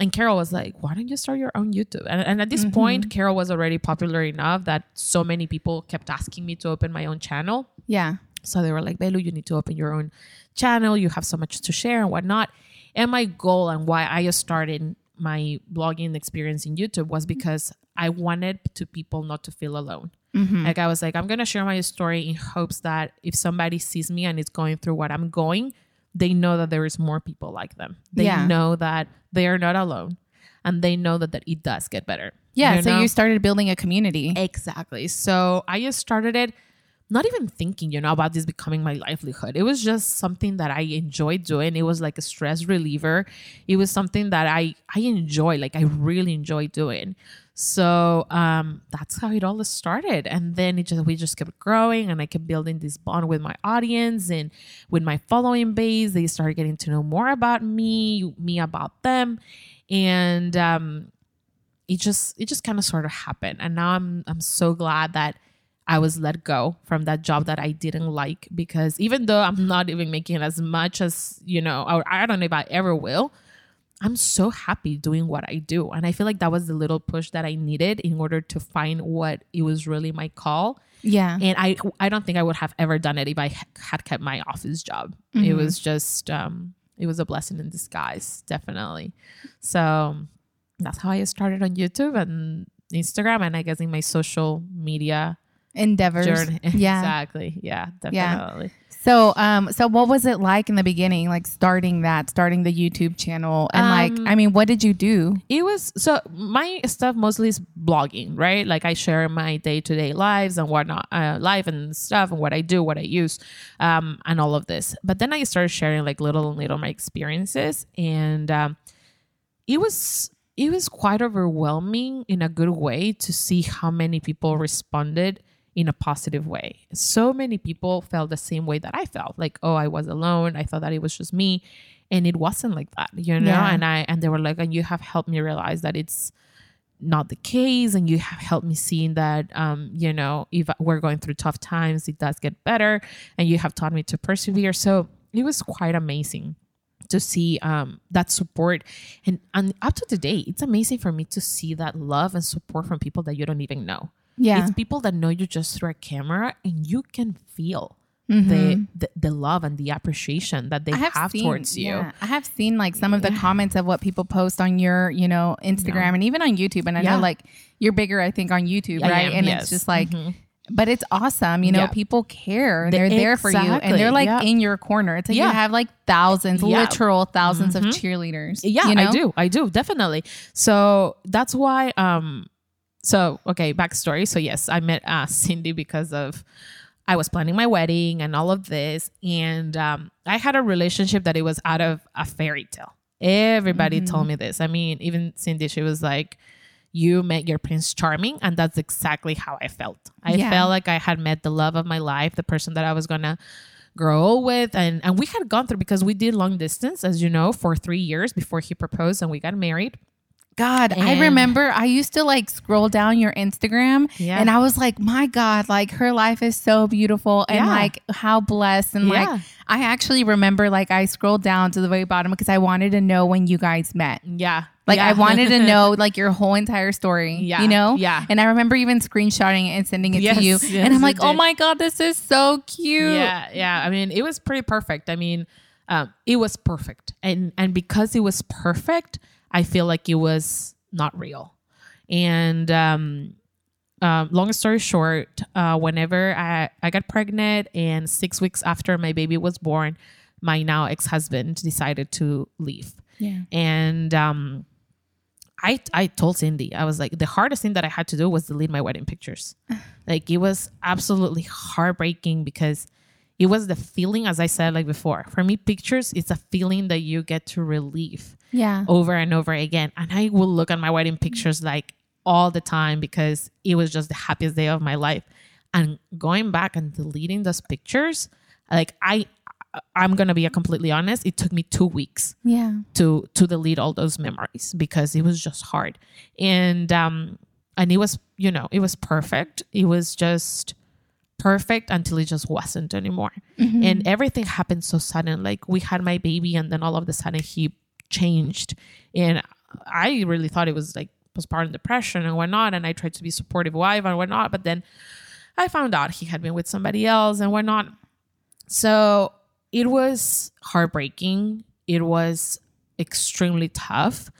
And Carol was like, why don't you start your own YouTube? And, and at this mm-hmm. point, Carol was already popular enough that so many people kept asking me to open my own channel. Yeah. So they were like, Belu, you need to open your own channel. You have so much to share and whatnot. And my goal and why I started my blogging experience in YouTube was because I wanted to people not to feel alone. Mm-hmm. Like I was like, I'm gonna share my story in hopes that if somebody sees me and is going through what I'm going, they know that there is more people like them. They Yeah. know that they are not alone, and they know that, that it does get better. Yeah. You so know? you started building a community. Exactly. So I just started it not even thinking, you know, about this becoming my livelihood. It was just something that I enjoyed doing. It was like a stress reliever. It was something that I I enjoy, like I really enjoy doing. So um that's how it all started. And then it just we just kept growing and I kept building this bond with my audience and with my following base. They started getting to know more about me, me about them. And um it just it just kind of sort of happened and now i'm i'm so glad that i was let go from that job that i didn't like because even though i'm not even making as much as you know or i don't know if i ever will i'm so happy doing what i do. And i feel like that was the little push that i needed in order to find what it was really my call. Yeah. and i i don't think i would have ever done it if i had kept my office job. It was just um it was a blessing in disguise definitely. So that's how i started on youtube and instagram and i guess in my social media Endeavors. journey. Yeah. exactly. Yeah definitely. So, um, so what was it like in the beginning, like starting that, starting the YouTube channel, and like, Um, I mean, what did you do? it was so my stuff mostly is blogging right? Like i share my day-to-day lives and whatnot uh, life and stuff and what i do what i use um, and all of this. But then i started sharing like little and little my experiences. And um, it was it was quite overwhelming in a good way to see how many people responded in a positive way. So many people felt the same way that I felt. Like, oh, I was alone. I thought that it was just me. And it wasn't like that, you know? Yeah. And I and they were like, and you have helped me realize that it's not the case and you have helped me seeing that um you know if we're going through tough times it does get better and you have taught me to persevere so it was quite amazing to see um, that support and, and up to today it's amazing for me to see that love and support from people that you don't even know Yeah. it's people that know you just through a camera and you can feel the, the the love and the appreciation that they Mm-hmm. I have, have, seen, towards you. yeah. I have seen like some of the Yeah. comments of what people post on your, you know, Instagram and even on YouTube. And I Yeah. know like you're bigger, I think, on YouTube, right? am, and yes. it's just like, Mhm. but it's awesome. You know, Yeah. people care. They're there for you, and they're like yeah. in your corner. It's like Yeah. you have like thousands, Yeah. literal 1000s of Mhm. cheerleaders. Yeah, you know? I do. I do definitely. So that's why. Um, so okay, backstory. So yes, I met uh, Cindy because of I was planning my wedding and all of this, and um, I had a relationship that it was out of a fairy tale. Everybody Mhm. told me this. I mean, even Cindy, she was like. You met your Prince Charming, and that's exactly how I felt. I Yeah. felt like I had met the love of my life, the person that I was gonna grow with and and we had gone through because we did long distance as you know for three years before he proposed and we got married God, I remember I used to like scroll down your Instagram Yeah. and I was like, my God, like her life is so beautiful and Yeah. like how blessed. And Yeah. like, I actually remember like I scrolled down to the very bottom because I wanted to know when you guys met. yeah Like yeah. I wanted to know like your whole entire story. Yeah, You know? yeah. And I remember even screenshotting it and sending it Yes, to you. yes, and I'm like, oh did. my God, this is so cute. yeah yeah i mean it was pretty perfect i mean um, it was perfect and and because it was perfect i feel like it was not real and um um, long story short, uh, whenever I, I got pregnant and six weeks after my baby was born, my now ex husband decided to leave. Yeah. And um, I I told Cindy, I was like, the hardest thing that I had to do was delete my wedding pictures. like it was absolutely heartbreaking because it was the feeling, as I said like before. For me, pictures, it's a feeling that you get to relieve Yeah. over and over again. And I will look at my wedding pictures like all the time because it was just the happiest day of my life. And going back and deleting those pictures, like I I'm gonna be completely honest, it took me two weeks Yeah. to to delete all those memories because it was just hard. And um and it was, you know, it was perfect. It was just perfect until it just wasn't anymore. Mm-hmm. And everything happened so sudden. Like we had my baby and then all of a sudden he changed. And I really thought it was like postpartum depression and whatnot. And I tried to be supportive wife and whatnot. But then I found out he had been with somebody else and whatnot. So it was heartbreaking. It was extremely tough.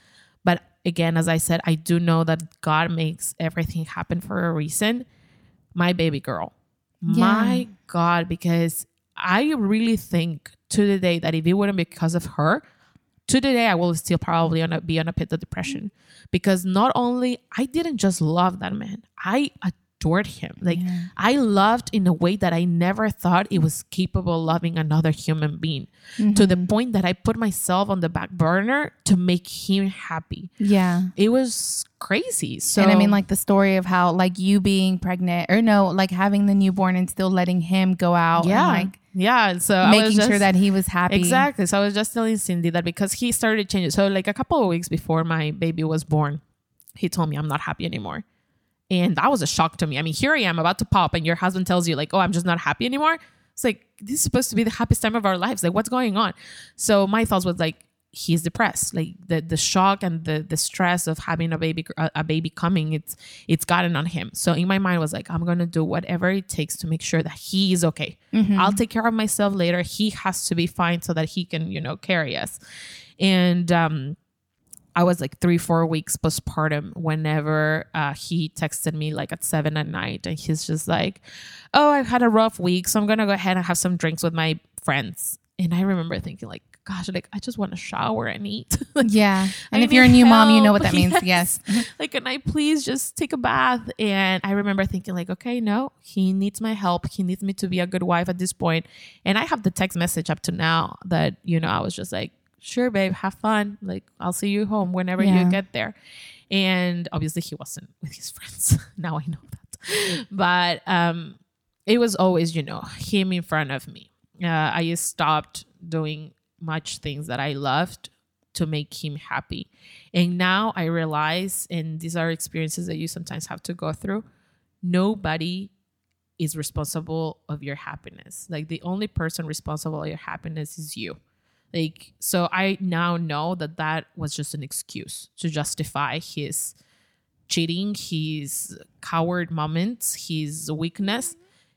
But again, as I said, I do know that God makes everything happen for a reason. My baby girl, my God, because I really think to the day that if it wouldn't be because of her, to the day I will still probably on a, be on a pit of depression. Because not only I didn't just love that man, I adored him. Like Yeah. I loved in a way that I never thought it was capable of loving another human being to the mm-hmm. point that I put myself on the back burner to make him happy. Yeah. It was crazy. So and I mean, like the story of how, like, you being pregnant, or no, like having the newborn and still letting him go out, yeah, and, like yeah. So I was making sure that he was happy. Exactly. So I was just telling Cindy that because he started changing. So like a couple of weeks before my baby was born, he told me I'm not happy anymore. And that was a shock to me. I mean, here I am about to pop, and your husband tells you, like, oh, I'm just not happy anymore. It's like, this is supposed to be the happiest time of our lives. Like, what's going on? So my thoughts was like, he's depressed. Like the the shock and the the stress of having a baby a, a baby coming, it's it's gotten on him. So in my mind was like, I'm gonna do whatever it takes to make sure that he's okay. I'll take care of myself later. He has to be fine so that he can, you know, carry us. And um I was like three, four weeks postpartum whenever uh, he texted me like at seven at night. And he's just like, Oh, I've had a rough week. So I'm going to go ahead and have some drinks with my friends. And I remember thinking, like, gosh, like, I just want to shower and eat. like, Yeah. And I if you're a new mom, you know what that means. Yes. like, can I please just take a bath? And I remember thinking, like, okay, no, he needs my help. He needs me to be a good wife at this point. And I have the text message up to now that, you know, I was just like, sure, babe, have fun. Like, I'll see you home whenever Yeah. you get there. And obviously, he wasn't with his friends. now I know that. But um, it was always, you know, him in front of me. Uh, I just stopped doing much things that I loved to make him happy. And now I realize, and these are experiences that you sometimes have to go through, nobody is responsible of your happiness. Like the only person responsible of your happiness is you. Like so I now know that that was just an excuse to justify his cheating, his coward moments, his weakness.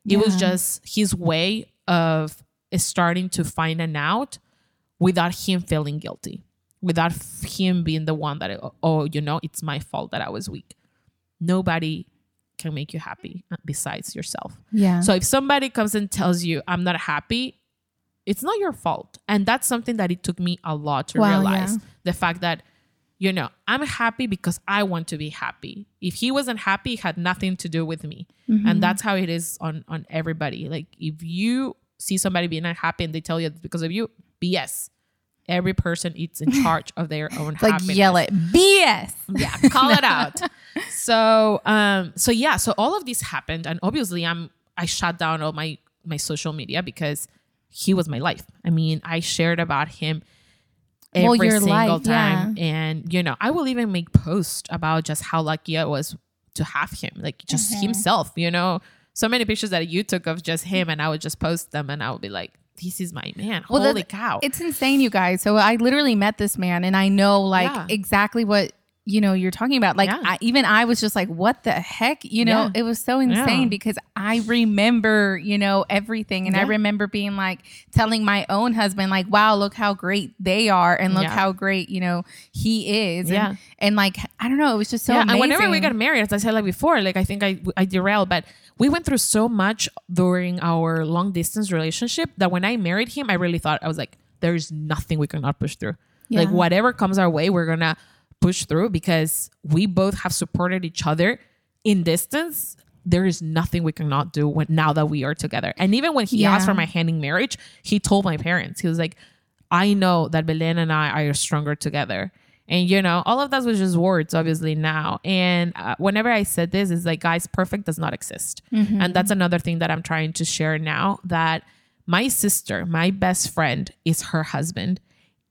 It was just his way of starting to find an out without him feeling guilty, without him being the one that, oh, you know, it's my fault that I was weak. Nobody can make you happy uh, besides yourself. Yeah. So if somebody comes and tells you, I'm not happy, it's not your fault. And that's something that it took me a lot to Wow, realize yeah. the fact that, you know, I'm happy because I want to be happy. If he wasn't happy, it had nothing to do with me. Mm-hmm. And that's how it is on on everybody. Like if you see somebody being unhappy and they tell you it's because of you, BS. Every person is in charge of their own like happiness yell it BS. yeah call it out so um so yeah so all of this happened and obviously i'm i shut down all my my social media because he was my life i mean i shared about him Well, every your single life, time and you know i will even make posts about just how lucky i was to have him like just Mm-hmm. himself you know so many pictures that you took of just him and i would just post them and i would be like this is my man Well, holy cow It's insane, you guys. So I literally met this man, and I know like Yeah. exactly what you know you're talking about. Like Yeah. I, even I was just like, "What the heck?" You know, Yeah. it was so insane Yeah. because I remember you know everything, and I remember being like telling my own husband like, "Wow, look how great they are, and look how great you know he is." Yeah. and, and like I don't know, it was just so yeah, amazing. and whenever we got married, as I said like before, like I think I I derailed, but we went through so much during our long distance relationship that when I married him, I really thought I was like, there's nothing we cannot push through. Like whatever comes our way, we're gonna push through because we both have supported each other in distance. There is nothing we cannot do when now that we are together. And even when he asked for my hand in marriage, he told my parents, he was like, I know that Belen and I are stronger together. And you know, all of that was just words, obviously now. And uh, whenever I said this, is like, guys, perfect does not exist. And that's another thing that I'm trying to share now that my sister, my best friend, is her husband,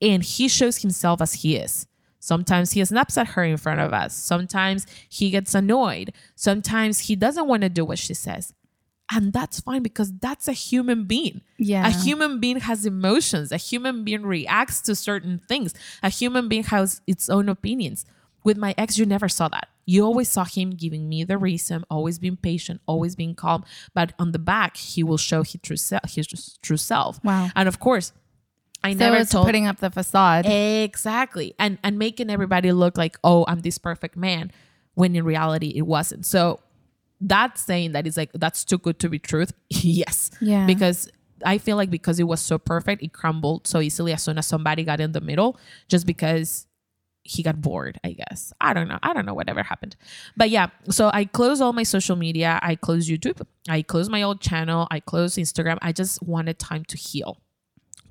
and he shows himself as he is. Sometimes he snaps at her in front of us. Sometimes he gets annoyed. Sometimes he doesn't want to do what she says. And that's fine because that's a human being. Yeah. A human being has emotions. A human being reacts to certain things. A human being has its own opinions. With my ex, you never saw that. You always saw him giving me the reason, always being patient, always being calm. But on the back, he will show his true self. His true self. Wow. And of course, I so never it's told putting up the facade. Exactly. And and making everybody look like, oh, I'm this perfect man, when in reality it wasn't. So that saying that is like that's too good to be truth. yes. Yeah. Because I feel like because it was so perfect, it crumbled so easily as soon as somebody got in the middle, just because he got bored, I guess. I don't know. I don't know whatever happened. But yeah, so I closed all my social media. I closed YouTube. I closed my old channel. I closed Instagram. I just wanted time to heal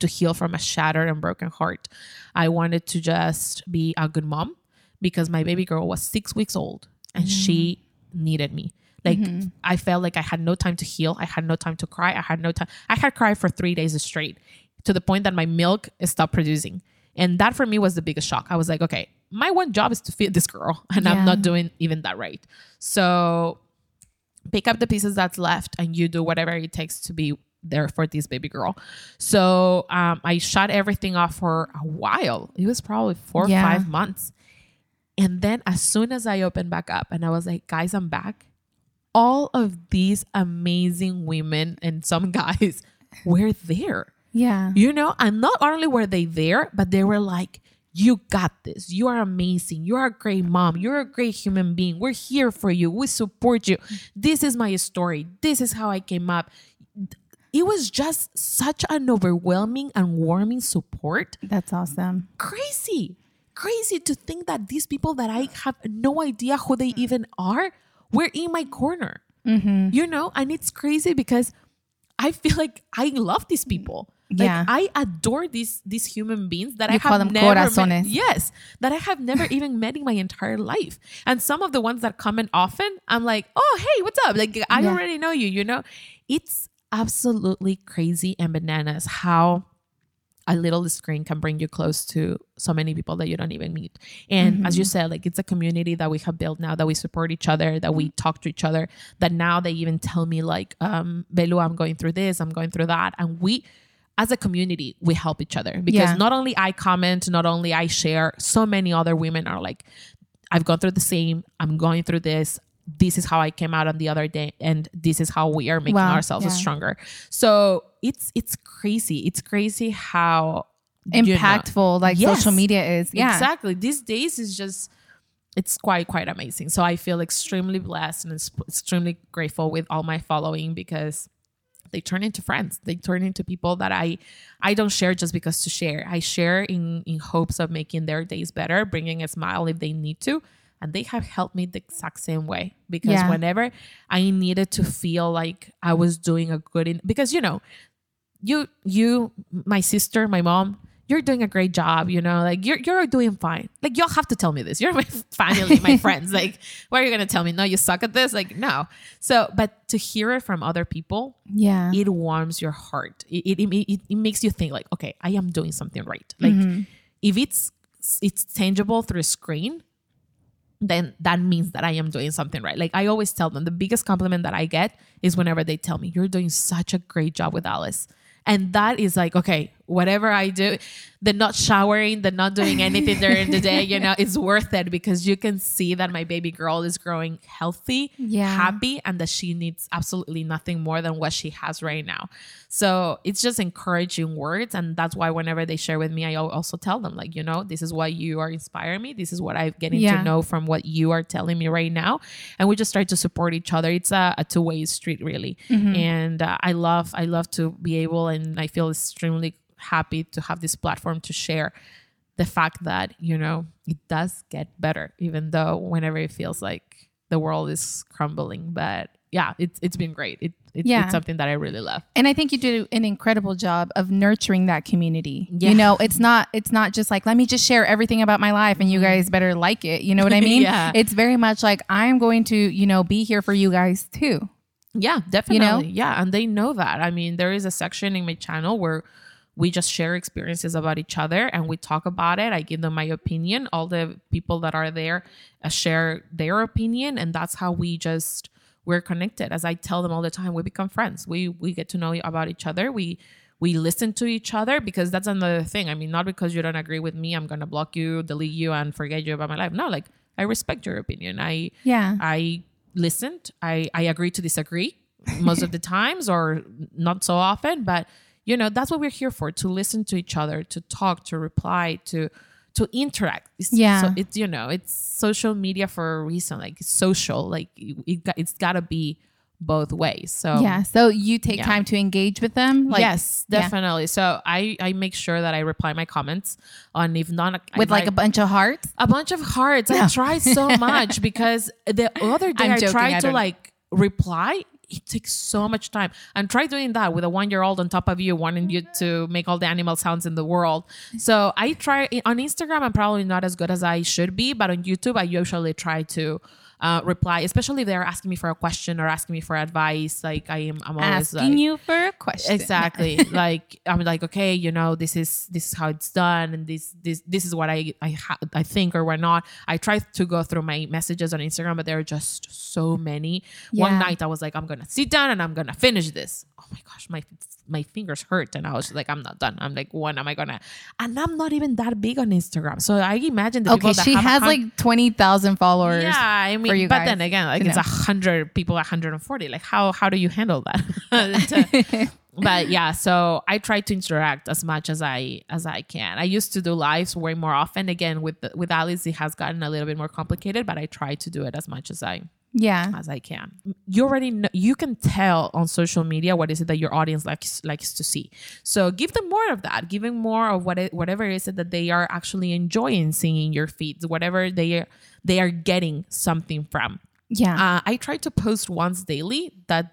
to heal from a shattered and broken heart. I wanted to just be a good mom because my baby girl was six weeks old and she mm-hmm. needed me. Like mm-hmm. I felt like I had no time to heal. I had no time to cry. I had no time. I had cried for three days straight to the point that my milk stopped producing. And that for me was the biggest shock. I was like, okay, my one job is to feed this girl, and I'm not doing even that right. So pick up the pieces that's left and you do whatever it takes to be there for this baby girl. So um, I shut everything off for a while. It was probably four Yeah. or five months. And then as soon as I opened back up and I was like, guys, I'm back, all of these amazing women and some guys were there. yeah. You know, and not only were they there, but they were like, you got this. You are amazing. You are a great mom. You're a great human being. We're here for you. We support you. This is my story. This is how I came up. It was just such an overwhelming and warming support. That's awesome. Crazy, crazy to think that these people that I have no idea who they even are were in my corner. Mm-hmm. You know, and it's crazy because I feel like I love these people. Like Yeah. I adore these these human beings that You I call have them never met. Yes, that I have never even met in my entire life. And some of the ones that comment often, I'm like, oh hey, what's up? Like I Yeah. already know you. You know, it's absolutely crazy and bananas how a little screen can bring you close to so many people that you don't even meet. And as you said, like it's a community that we have built now that we support each other, that we talk to each other, that now they even tell me like, um, Belu, I'm going through this, I'm going through that. And we as a community, we help each other because Yeah. not only I comment, not only I share, so many other women are like, I've gone through the same, I'm going through this. This is how I came out on the other day, and this is how we are making Wow, ourselves yeah. stronger. So it's it's crazy. It's crazy how you know- Impactful, like Yes. social media is. Yeah. Exactly. These days is just it's quite quite amazing. So I feel extremely blessed and ex- extremely grateful with all my following because they turn into friends. They turn into people that I I don't share just because to share. I share in in hopes of making their days better, bringing a smile if they need to. And they have helped me the exact same way because Yeah. whenever I needed to feel like I was doing a good in because you know you you my sister my mom you're doing a great job you know like you're you're doing fine. Like you'll have to tell me this. You're my family my friends. Like what are you gonna tell me no you suck at this? Like no. So but to hear it from other people Yeah. it warms your heart. It, it, it, it makes you think like okay i am doing something right. Like mm-hmm. if it's it's tangible through a screen then that means that I am doing something right. Like I always tell them, the biggest compliment that I get is whenever they tell me, You're doing such a great job with Alice. And that is like, okay, whatever I do, the not showering, the not doing anything during the day, you know, it's worth it because you can see that my baby girl is growing healthy, Yeah. happy, and that she needs absolutely nothing more than what she has right now. So it's just encouraging words. And that's why whenever they share with me, I also tell them, like, you know, this is why you are inspiring me. This is what I'm getting Yeah. to know from what you are telling me right now. And we just try to support each other. It's a, a two way street, really. And uh, I love, I love to be able, and I feel extremely happy to have this platform to share the fact that, you know, it does get better, even though whenever it feels like the world is crumbling. But yeah, it's, it's been great. It, it, Yeah. It's something that I really love. and I think you do an incredible job of nurturing that community. Yeah. You know, it's not it's not just like let me just share everything about my life and you mm-hmm. guys better like it. You know what I mean? Yeah. It's very much like I'm going to, you know, be here for you guys too. Yeah, definitely. Yeah, and they know that. I mean, there is a section in my channel where we just share experiences about each other and we talk about it. I give them my opinion. All the people that are there uh, share their opinion, and that's how we just we're connected. As I tell them all the time, we become friends. We we get to know about each other. We we listen to each other because that's another thing. I mean, not because you don't agree with me, I'm gonna block you, delete you, and forget you about my life. No, like I respect your opinion. I Yeah. I listened. I I agree to disagree most of the times or not so often, but you know, that's what we're here for to listen to each other, to talk, to reply, to to interact. It's, Yeah. So it's you know, it's social media for a reason. Like social. Like it, it, it's got to be both ways. So yeah. So you take yeah. time to engage with them like yes, yeah. definitely. So I I make sure that I reply my comments on if not with like I- a bunch of hearts. a bunch of hearts. I tried so much because the other day I'm I joking, tried I to don't- like reply. It takes so much time. And try doing that with a one year old on top of you, wanting you to make all the animal sounds in the world. So I try on Instagram. I'm probably not as good as I should be, but on YouTube, I usually try to. Uh, reply, especially if they're asking me for a question or asking me for advice. Like I am, I'm always Asking like, you for a question. exactly like i'm like okay you know this is this is how it's done and this this this is what i i, ha- I think or what not i try to go through my messages on instagram but there are just so many one night i was like i'm gonna sit down and i'm gonna finish this oh my gosh my my fingers hurt and i was like i'm not done i'm like when am i gonna and i'm not even that big on instagram so i imagine the Okay, people she has like 20,000 followers. yeah, I mean, but then again, like it's a hundred people, a hundred and forty. Like how how do you handle that? but yeah, so I try to interact as much as I as I can. I used to do lives way more often. Again, with with Alice, it has gotten a little bit more complicated, but I try to do it as much as I Yeah. as I can. You already know, you can tell on social media what is it that your audience likes likes to see. So give them more of that. Give them more of what it, whatever it is that they are actually enjoying seeing your feeds. Whatever they are they are getting something from. Yeah. Uh, I try to post once daily. That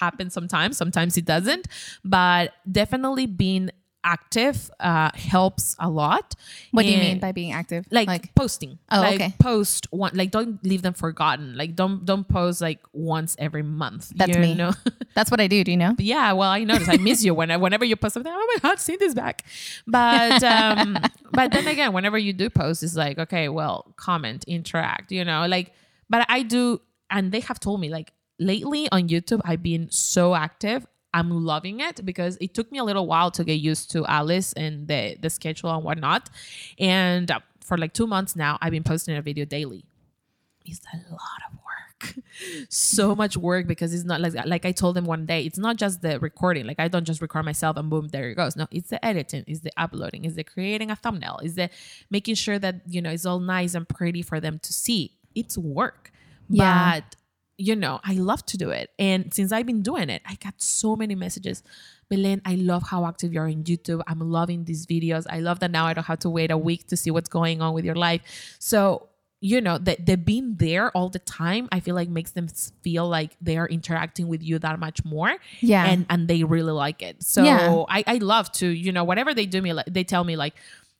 happens sometimes. Sometimes it doesn't. But definitely being active uh, helps a lot. what do you mean by being active? like, posting. Oh, like okay. post one like don't leave them forgotten. Like don't don't post like once every month. That's you me. Know? that's what I do. Do you know? Yeah, well, I notice I miss you when whenever you post something. Oh my god, see this back. But um, but then again, whenever you do post, it's like okay, well, comment, interact. You know, like. But I do, and they have told me like lately on YouTube, I've been so active. I'm loving it because it took me a little while to get used to Alice and the the schedule and whatnot. And for like two months now, I've been posting a video daily. It's a lot of work. work, so much work because it's not like like I told them one day, it's not just the recording. Like I don't just record myself and boom, there it goes. No, it's the editing, it's the uploading, it's the creating a thumbnail, is the making sure that you know it's all nice and pretty for them to see. It's work, Yeah. but you know I love to do it, and since I've been doing it, I got so many messages. Belen, I love how active you're in YouTube. I'm loving these videos. I love that now I don't have to wait a week to see what's going on with your life. So you know that the being there all the time i feel like makes them feel like they are interacting with you that much more Yeah. and and they really like it so Yeah. i i love to you know whatever they do me they tell me like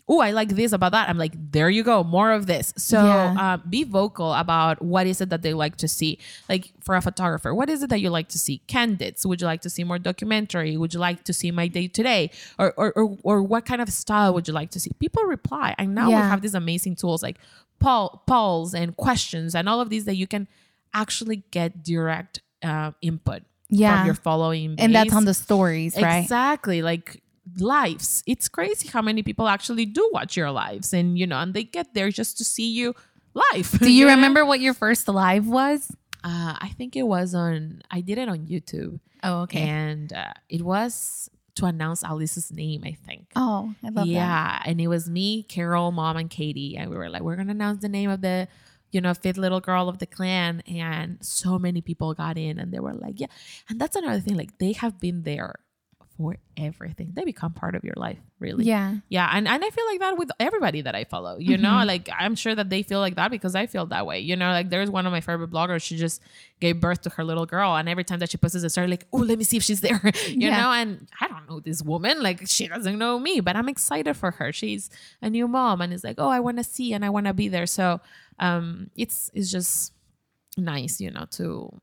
oh i like this about that. I'm like there you go more of this. So Yeah. uh, be vocal about what is it that they like to see. Like for a photographer what is it that you like to see? Candidates would you like to see more documentary? Would you like to see my day today? or or or or what kind of style would you like to see? People reply. And now we have these amazing tools like poll, polls and questions and all of these that you can actually get direct uh, input Yeah. from your following and that's on the stories, right? exactly. Like lives it's crazy how many people actually do watch your lives and you know and they get there just to see you live Do you know? remember what your first live was? uh, i think it was on i did it on youtube Oh, okay. and uh, it was to announce alice's name i think oh, I love that. yeah, and it was me, Carol, mom, and Katie, and we were like, we're gonna announce the name of the, you know, fifth little girl of the clan, and so many people got in, and they were like, yeah, and that's another thing, like they have been there for everything. They become part of your life, really. Yeah. Yeah, and, and I feel like that with everybody that I follow. You know, like I'm sure that they feel like that because I feel that way. You know, like there's one of my favorite bloggers. She just gave birth to her little girl, and every time that she posts a story, like, oh, let me see if she's there. you Yeah. know, and I don't know this woman. Like she doesn't know me, but I'm excited for her. She's a new mom, and it's like, oh, I want to see and I want to be there. So, um, it's it's just nice, you know, to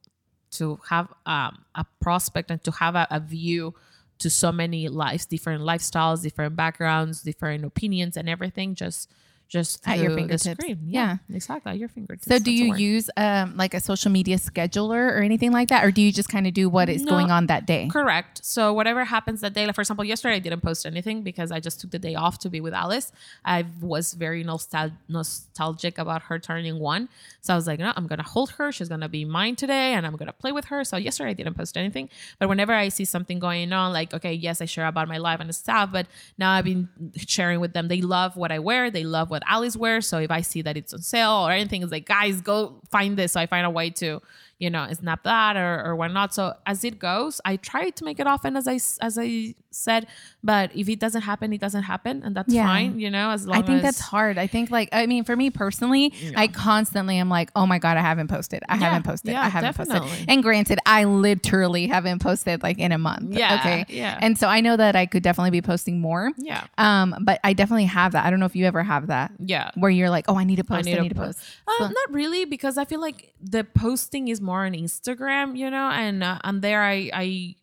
to have um, a prospect and to have a, a view to so many lives, different lifestyles, different backgrounds, different opinions, and everything. Just just At your through the fingertips. screen. Yeah. exactly at your fingertips. So do you use um like a social media scheduler or anything like that? Or do you just kind of do what is No. going on that day? Correct. So whatever happens that day, like for example, yesterday I didn't post anything because I just took the day off to be with Alice. I was very nostal- nostalgic about her turning one, so I was like, no, I'm gonna hold her. She's gonna be mine today, and I'm gonna play with her. So yesterday I didn't post anything, but whenever I see something going on, like okay, yes, I share about my life and stuff, but now I've been sharing with them. They love what I wear. They love what Alice wear. So if I see that it's on sale or anything, it's like, guys, go find this. So I find a way to you know snap that or, or whatnot so as it goes i try to make it often as I as i said but if it doesn't happen it doesn't happen and that's Yeah. fine you know as long I think as that's hard. I think like I mean for me personally, I constantly am like, oh my god, I haven't posted. I Yeah, haven't posted. yeah, I haven't definitely. posted. And granted, I literally haven't posted like in a month. Yeah, Okay. yeah. And so I know that I could definitely be posting more. yeah Um, but I definitely have that. I don't know if you ever have that yeah where you're like, oh, I need to post. I need, to post. Uh, So- not really, because I feel like the posting is more on Instagram, you know, and uh, and there I I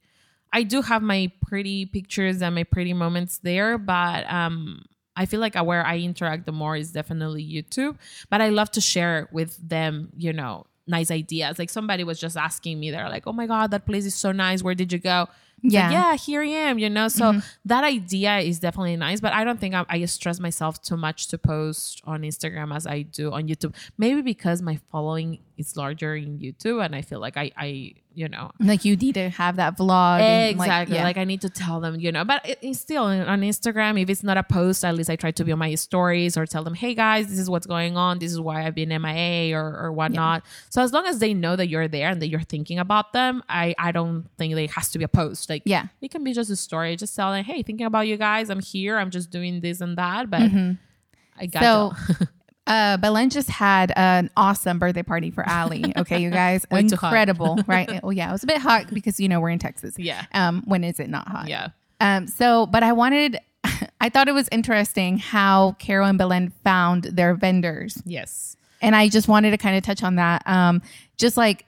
I do have my pretty pictures and my pretty moments there, but um I feel like where I interact the more is definitely YouTube. But I love to share with them, you know, nice ideas. Like somebody was just asking me, they're like, "Oh my god, that place is so nice. Where did you go?" It's like, Yeah. yeah, here I am, you know. So mm-hmm. that idea is definitely nice, but I don't think I, I stress myself too much to post on Instagram as I do on YouTube. Maybe because my following is larger in YouTube, and I feel like I, I, you know, Like you need to have that vlog. and, like, exactly. yeah. Like, I need to tell them, you know. But it, it's still on Instagram. If it's not a post, at least I try to be on my stories or tell them, "Hey guys, this is what's going on. This is why I've been MIA or or whatnot." So as long as they know that you're there and that you're thinking about them, I I don't think there has to be a post. Like Yeah. it can be just a story. Just telling, "Hey, thinking about you guys. I'm here. I'm just doing this and that." But I got Mm-hmm. So, uh, Belen just had an awesome birthday party for Ali. Okay, you guys, Way too hot. incredible, right? Well, yeah, it was a bit hot because you know we're in Texas. Yeah. Um, when is it not hot? yeah. Um. So, but I wanted, I thought it was interesting how Carol and Belen found their vendors, Yes. and I just wanted to kind of touch on that. Um, just like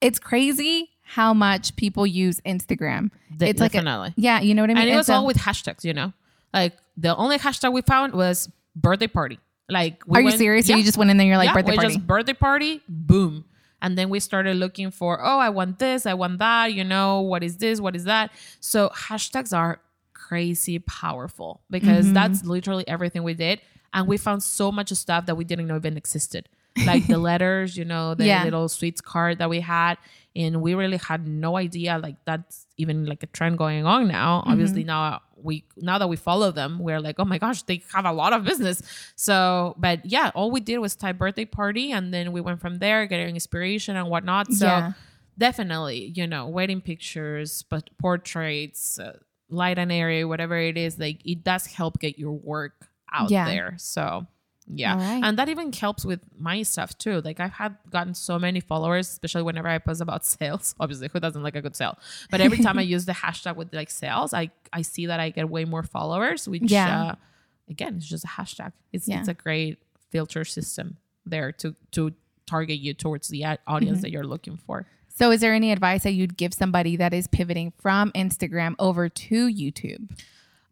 it's crazy how much people use Instagram. De- it's like a, definitely. yeah, you know what I mean. and it was so- all with hashtags, you know. Like the only hashtag we found was birthday party. Like, we Are you went- serious? So you just went in there, you're like yeah, birthday party. just birthday party, boom. And then we started looking for, oh, I want this, I want that, you know, what is this, what is that? So hashtags are crazy powerful because Mm-hmm. that's literally everything we did. And we found so much stuff that we didn't know even existed. Like the letters, you know, the Yeah. little sweets card that we had. And we really had no idea like that's even like a trend going on now. Mm-hmm. Obviously now we now that we follow them, we're like, oh my gosh, they have a lot of business. So, but yeah, all we did was type birthday party and then we went from there, getting inspiration and whatnot. So Yeah. definitely, you know, wedding pictures, but portraits, uh, light and airy, whatever it is, like it does help get your work out Yeah. there. So yeah. Right. And that even helps with my stuff too. Like I've had gotten so many followers, especially whenever I post about sales. Obviously, who doesn't like a good sale? But every time I use the hashtag with like sales, I I see that I get way more followers, which Yeah. uh, again, it's just a hashtag. It's Yeah. it's a great filter system there to to target you towards the audience Mm-hmm. that you're looking for. So, is there any advice that you'd give somebody that is pivoting from Instagram over to YouTube?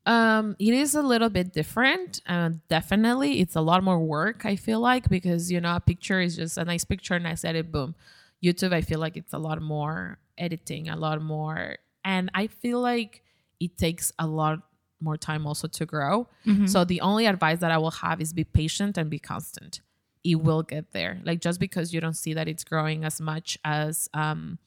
Um, it is a little bit different. Uh, definitely, it's a lot more work. I feel like because you know a picture is just a nice picture, nice edit, boom. YouTube, I feel like it's a lot more editing, a lot more, and I feel like it takes a lot more time also to grow. So the only advice that I will have is be patient and be constant. It will get there. Like just because you don't see that it's growing as much as um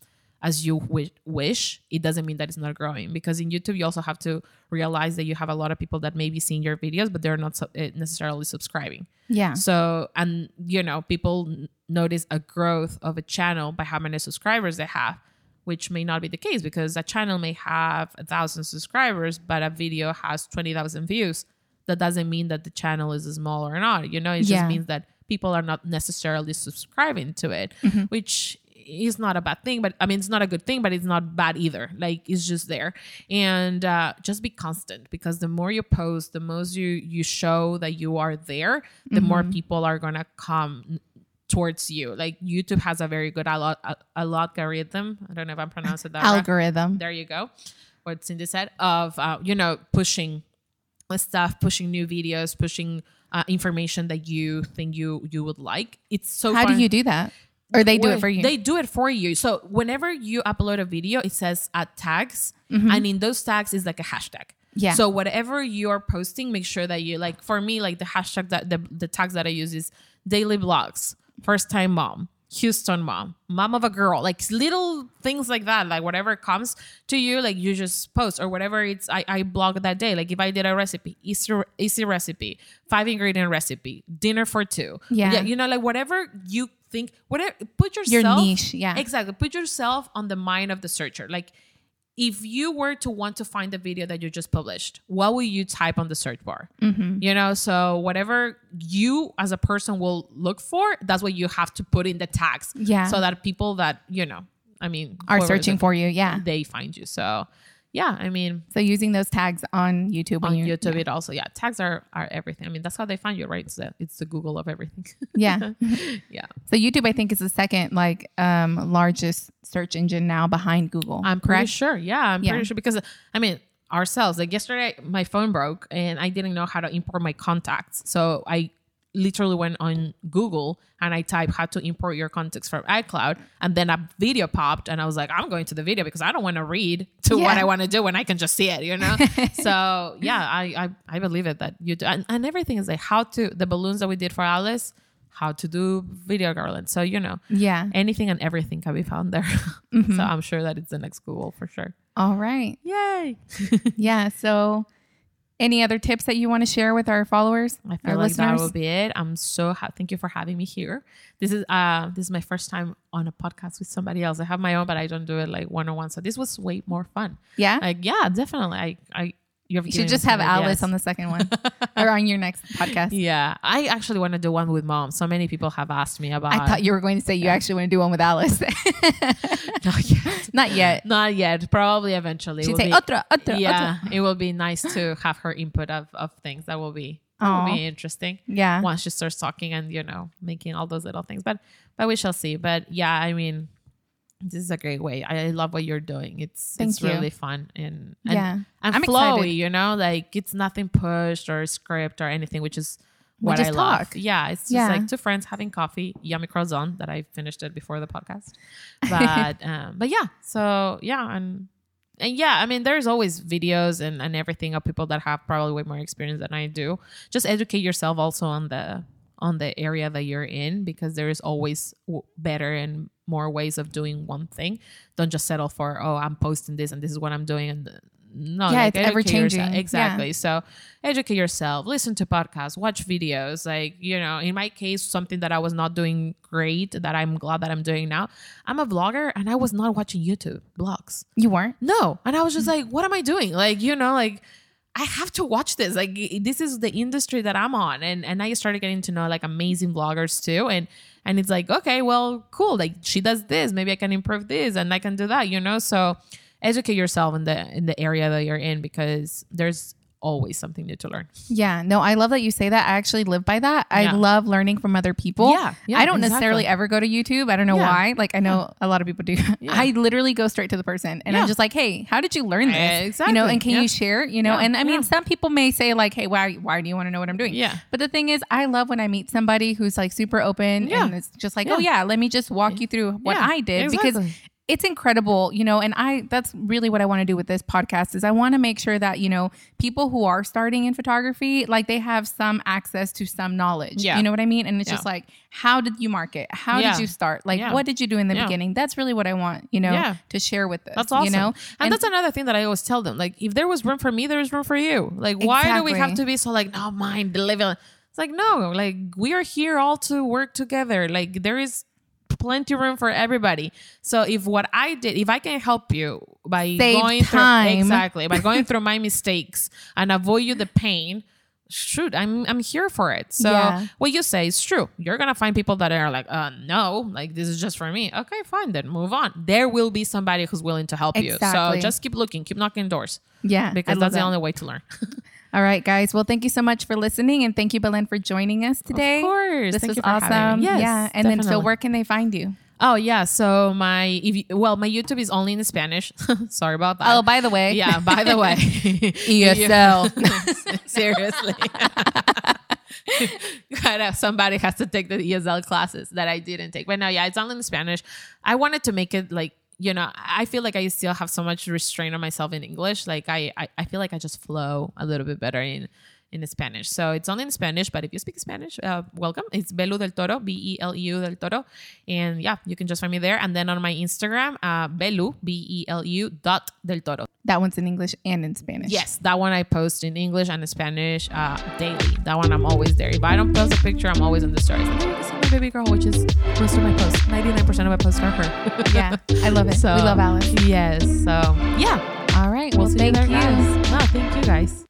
as you wi- wish, it doesn't mean that it's not growing. Because in YouTube, you also have to realize that you have a lot of people that may be seeing your videos, but they're not su- eh, necessarily subscribing. Yeah. So, and you know, people notice a growth of a channel by how many subscribers they have, which may not be the case because a channel may have a thousand subscribers, but a video has 20,000 views. That doesn't mean that the channel is small or not. You know, it Yeah. just means that people are not necessarily subscribing to it, which is not a bad thing. But I mean, it's not a good thing, but it's not bad either. Like it's just there, and uh, just be constant because the more you post, the most you you show that you are there, the more people are gonna come towards you. Like YouTube has a very good algot a, algorithm. I don't know if I'm pronouncing that right Algorithm. there you go what cindy said of uh, you know pushing stuff pushing new videos pushing uh, information that you think you you would like it's so How fun. do you do that? Or they do it for you? They do it for you. So whenever you upload a video, it says add tags, and in those tags is like a hashtag. Mm-hmm. Yeah. So whatever you're posting, make sure that you like. For me, like the hashtag that the the tags that I use is daily blogs, first time mom, Houston mom, mom of a girl, like little things like that. Like whatever comes to you, like you just post or whatever it's I, I blog that day. Like if I did a recipe, easy easy recipe, five ingredient recipe, dinner for two. Yeah. Yeah. you know, like whatever you think, whatever put yourself Your niche, yeah. exactly. Put yourself on the mind of the searcher. Like if you were to want to find the video that you just published, what will you type on the search bar? Mm-hmm. You know, so whatever you as a person will look for, that's what you have to put in the tags. Yeah. So that people that, you know, I mean, Are searching for you. Yeah. they find you. So yeah, I mean, So using those tags on YouTube. on YouTube, it also, yeah, tags are, are everything. I mean, that's how they find you, right? It's the, it's the Google of everything. Yeah. yeah. So YouTube, I think, is the second like um largest search engine now behind Google. I'm pretty correct. sure. Yeah, I'm Yeah. pretty sure because I mean ourselves. Like yesterday, my phone broke and I didn't know how to import my contacts, so I literally went on Google and I typed how to import your contacts from iCloud, and then a video popped, and I was like, I'm going to the video because I don't want to read to what I want to do when I can just see it, you know. so yeah, I, I I believe it that you do, and, and everything is like how to the balloons that we did for Alice. How to do video garland. So, you know, Yeah. anything and everything can be found there. Mm-hmm. so I'm sure that it's the next Google for sure. All right. Yay! Yeah. So, any other tips that you want to share with our followers, I feel like that will be it. I'm so ha- thank you for having me here. This is uh this is my first time on a podcast with somebody else. I have my own, but I don't do it like one on one. So this was way more fun. yeah. Like yeah, definitely. I I you've you should just have Alice on the second one or on your next podcast. Yeah, I actually want to do one with mom. So many people have asked me about. I thought you were going to say you actually want to do one with Alice. not yet. Not yet. Not yet. Probably eventually. She'd say, be- otra, otra, yeah, it will be nice to have her input of, of things. That will be that will be interesting. Yeah. once she starts talking and you know making all those little things but but we shall see but yeah i mean this is a great way i, love what you're doing it's Thank it's you. really fun and, and Yeah. and I'm flowy excited. you know like it's nothing pushed or script or anything which is what I love. Yeah, it's just Yeah. like two friends having coffee, yummy croissant that I finished it before the podcast. But um, but yeah, so yeah, and and yeah, I mean, there's always videos and, and everything of people that have probably way more experience than I do. Just educate yourself also on the on the area that you're in because there is always w- better and more ways of doing one thing. Don't just settle for oh I'm posting this and this is what I'm doing and uh, no, Yeah, like, it's ever educate yourself. changing. Yeah. Exactly. So educate yourself, listen to podcasts, watch videos. Like, you know, in my case, something that I was not doing great that I'm glad that I'm doing now. I'm a vlogger and I was not watching YouTube blogs. You weren't? No. And I was just like, what am I doing? Like, you know, like I have to watch this. Like this is the industry that I'm on. And and I started getting to know like amazing vloggers too. And and it's like, okay, well, cool. Like she does this. Maybe I can improve this and I can do that, you know? So educate yourself in the in the area that you're in because there's always something new to learn. Yeah, no, I love that you say that. I actually live by that. I Yeah. love learning from other people. Yeah, yeah, I don't exactly. necessarily ever go to YouTube. I don't know Yeah. why. Like I know a lot of people do. I literally go straight to the person and. I'm just like, "Hey, how did you learn this?" Eh, You know, and can you share, you know? And I mean, some people may say like, "Hey, why why do you want to know what I'm doing?" Yeah. But the thing is, I love when I meet somebody who's like super open Yeah. and it's just like. "Oh yeah, let me just walk you through what I did because exactly. It's incredible, you know, and I that's really what I want to do with this podcast is I want to make sure that, you know, people who are starting in photography, like they have some access to some knowledge. Yeah. You know what I mean? And it's Yeah. just like, how did you market? How Yeah. did you start? Like Yeah. what did you do in the beginning? That's really what I want, you know, to share with this. That's awesome. You know? and, that's another thing that I always tell them. Like, if there was room for me, there is room for you. Like, why do we have to be so like, no, mind, deliver? It's like, no, like we are here all to work together. Like there is plenty room for everybody. So if what I did, if I can help you by Save going time. through exactly by going through my mistakes and avoid you the pain. Shoot, I'm I'm here for it. So Yeah. what you say is true. You're gonna find people that are like, uh, no, like this is just for me. Okay, fine, then move on. There will be somebody who's willing to help you. So just keep looking, keep knocking doors yeah. Because that's the only way to learn. All right, guys. Well, thank you so much for listening and thank you, Belen, for joining us today. Of course. This Thank was you for having me. awesome. Yes, yeah. And then so where can they find you? Oh yeah, so my if you, well, my YouTube is only in Spanish. Sorry about that. Oh, by the way. yeah. By the way, ESL. Seriously. Somebody has to take the ESL classes that I didn't take. But no, yeah, it's only in Spanish. I wanted to make it like, you know, I feel like I still have so much restraint on myself in English. Like I, I, I feel like I just flow a little bit better in in Spanish. So it's only in Spanish, but if you speak Spanish, uh, welcome. It's Belu del Toro, B E L U del Toro. And yeah, you can just find me there. And then on my Instagram, uh, Belu, B E L U dot del Toro. That one's in English and in Spanish. Yes, that one I post in English and in Spanish uh, daily. That one I'm always there. If I don't post a picture, I'm always in the stories. Like, "Hey, you can see my baby girl, which is most of my posts. 99% of my posts are her. Yeah. I love it. So, we love Alice. Yes. So, yeah. All right. Well, We'll see thank you you. there, guys. No, thank you, guys.